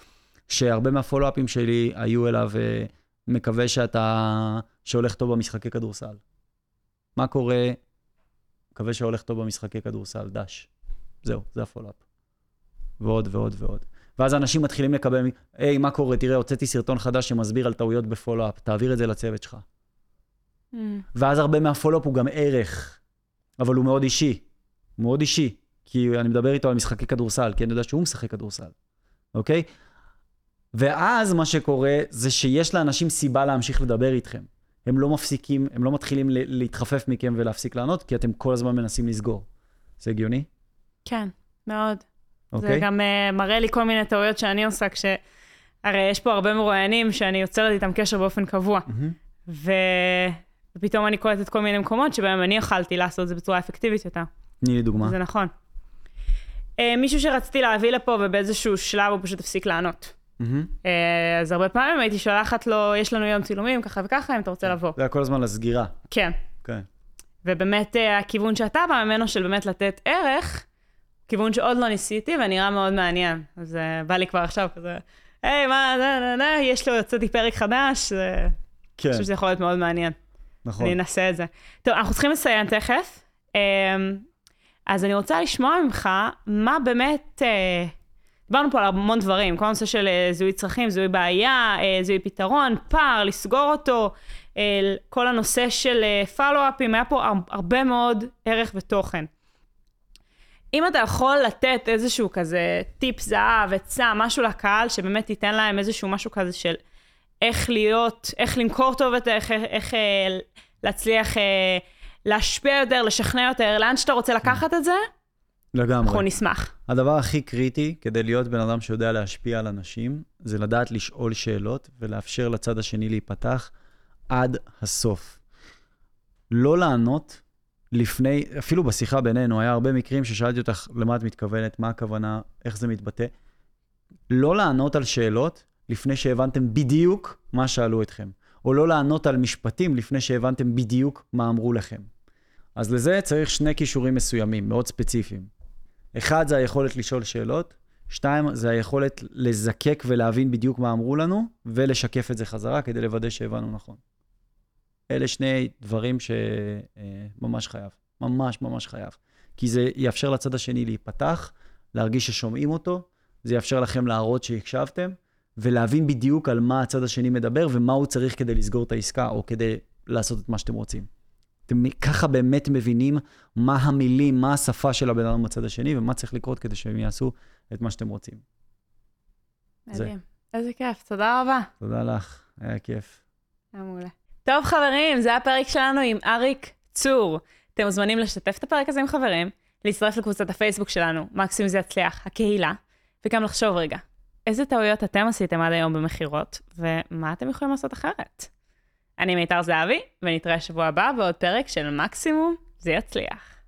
שהרבה מהפולו-אפים שלי היו אליו, אה, מקווה שאתה, שהולך טוב במשחקי כדורסל. מה קורה? מקווה שהולך טוב במשחקי כדורסל, דש. זהו, זה הפולו-אפ. ועוד ועוד ועוד. ואז אנשים מתחילים לקבל, היי, מה קורה? תראה, הוצאתי סרטון חדש שמסביר על טעויות בפולו-אפ, תעביר את זה לצוות שלך. Mm. ואז הרבה מהפולו-אפ הוא גם ערך, אבל הוא מאוד אישי. הוא מאוד אישי, כי אני מדבר איתו על משחקי כדורסל, כי אני יודע שהוא משחק כדורסל, אוקיי? ואז מה שקורה זה שיש לאנשים סיבה להמשיך לדבר איתכם. הם לא מפסיקים, הם לא מתחילים להתחפף מכם ולהפסיק לענות, כי אתם כל הזמן מנסים לסגור. זה הגיוני? כן, מאוד. אוקיי? זה גם uh, מראה לי כל מיני טעויות שאני עושה, כש... הרי יש פה הרבה מרואיינים שאני יוצרת איתם קשר באופן קבוע, מהמם. ופתאום אני קולטת כל מיני מקומות שבהם אני יכלתי לעשות את זה בצורה אפקטיבית יותר. תני לי דוגמה. זה נכון. Uh, מישהו שרציתי להביא לפה ובאיזשהו שלב הוא פשוט הפסיק לענות. Uh, אז הרבה פעמים הייתי שולחת לו, יש לנו יום צילומים, ככה וככה, אם אתה רוצה לבוא. זה היה כל הזמן לסגירה. כן. כן. ובאמת אה, הכיוון שאתה בא ממנו של באמת לתת ערך, כיוון שעוד לא ניסיתי ונראה מאוד מעניין. אז בא לי כבר עכשיו כזה, היי, מה, נה, נה, נה, יש לו, יוצאתי פרק חדש, זה... אני כן, חושבת שזה יכול להיות מאוד מעניין. נכון. אני אנסה את זה. טוב, אנחנו צריכים לסיים תכף. אמ, אז אני רוצה לשמוע ממך, מה באמת... אה, דיברנו פה על המון דברים, כל הנושא של אה, זיהוי צרכים, זיהוי בעיה, אה, זיהוי פתרון, פער, לסגור אותו, כל הנושא של פולו-אפים, היה פה הר- הרבה מאוד ערך ותוכן. אם אתה יכול לתת איזשהו כזה טיפ זהב, עצה, משהו לקהל, שבאמת ייתן להם איזשהו משהו כזה של איך להיות, איך למכור טוב יותר, איך, איך אה, להצליח אה, להשפיע יותר, לשכנע יותר, לאן שאתה רוצה לקחת את זה, אנחנו לגמרי. נשמח. הדבר הכי קריטי כדי להיות בן אדם שיודע להשפיע על אנשים, זה לדעת לשאול שאלות ולאפשר לצד השני להיפתח עד הסוף. לא לענות לפני, אפילו בשיחה בינינו, היה הרבה מקרים ששאלתי אותך למה את מתכוונת, מה הכוונה, איך זה מתבטא. לא לענות על שאלות לפני שהבנתם בדיוק מה שאלו אתכם, או לא לענות על משפטים לפני שהבנתם בדיוק מה אמרו לכם. אז לזה צריך שני כישורים מסוימים, מאוד ספציפיים. אחד זה היכולת לשאול שאלות, שתיים זה היכולת לזקק ולהבין בדיוק מה אמרו לנו, ולשקף את זה חזרה כדי לוודא שהבנו נכון. אלה שני דברים שממש חייב, ממש ממש חייב. כי זה יאפשר לצד השני להיפתח, להרגיש ששומעים אותו, זה יאפשר לכם להראות שהקשבתם, ולהבין בדיוק על מה הצד השני מדבר ומה הוא צריך כדי לסגור את העסקה, או כדי לעשות את מה שאתם רוצים. אתם ככה באמת מבינים מה המילים, מה השפה של הבן אדם בצד השני, ומה צריך לקרות כדי שהם יעשו את מה שאתם רוצים. זה. מדהים. איזה כיף, תודה רבה. תודה לך, היה כיף. היה מעולה. טוב, חברים, זה הפרק שלנו עם אריק צור. אתם מוזמנים לשתף את הפרק הזה עם חברים, להצטרף לקבוצת הפייסבוק שלנו, מקסימום זה יצליח, הקהילה, וגם לחשוב רגע, איזה טעויות אתם עשיתם עד היום במכירות, ומה אתם יכולים לעשות אחרת? אני מיתר זהבי, ונתראה שבוע הבא בעוד פרק של מקסימום זה יצליח.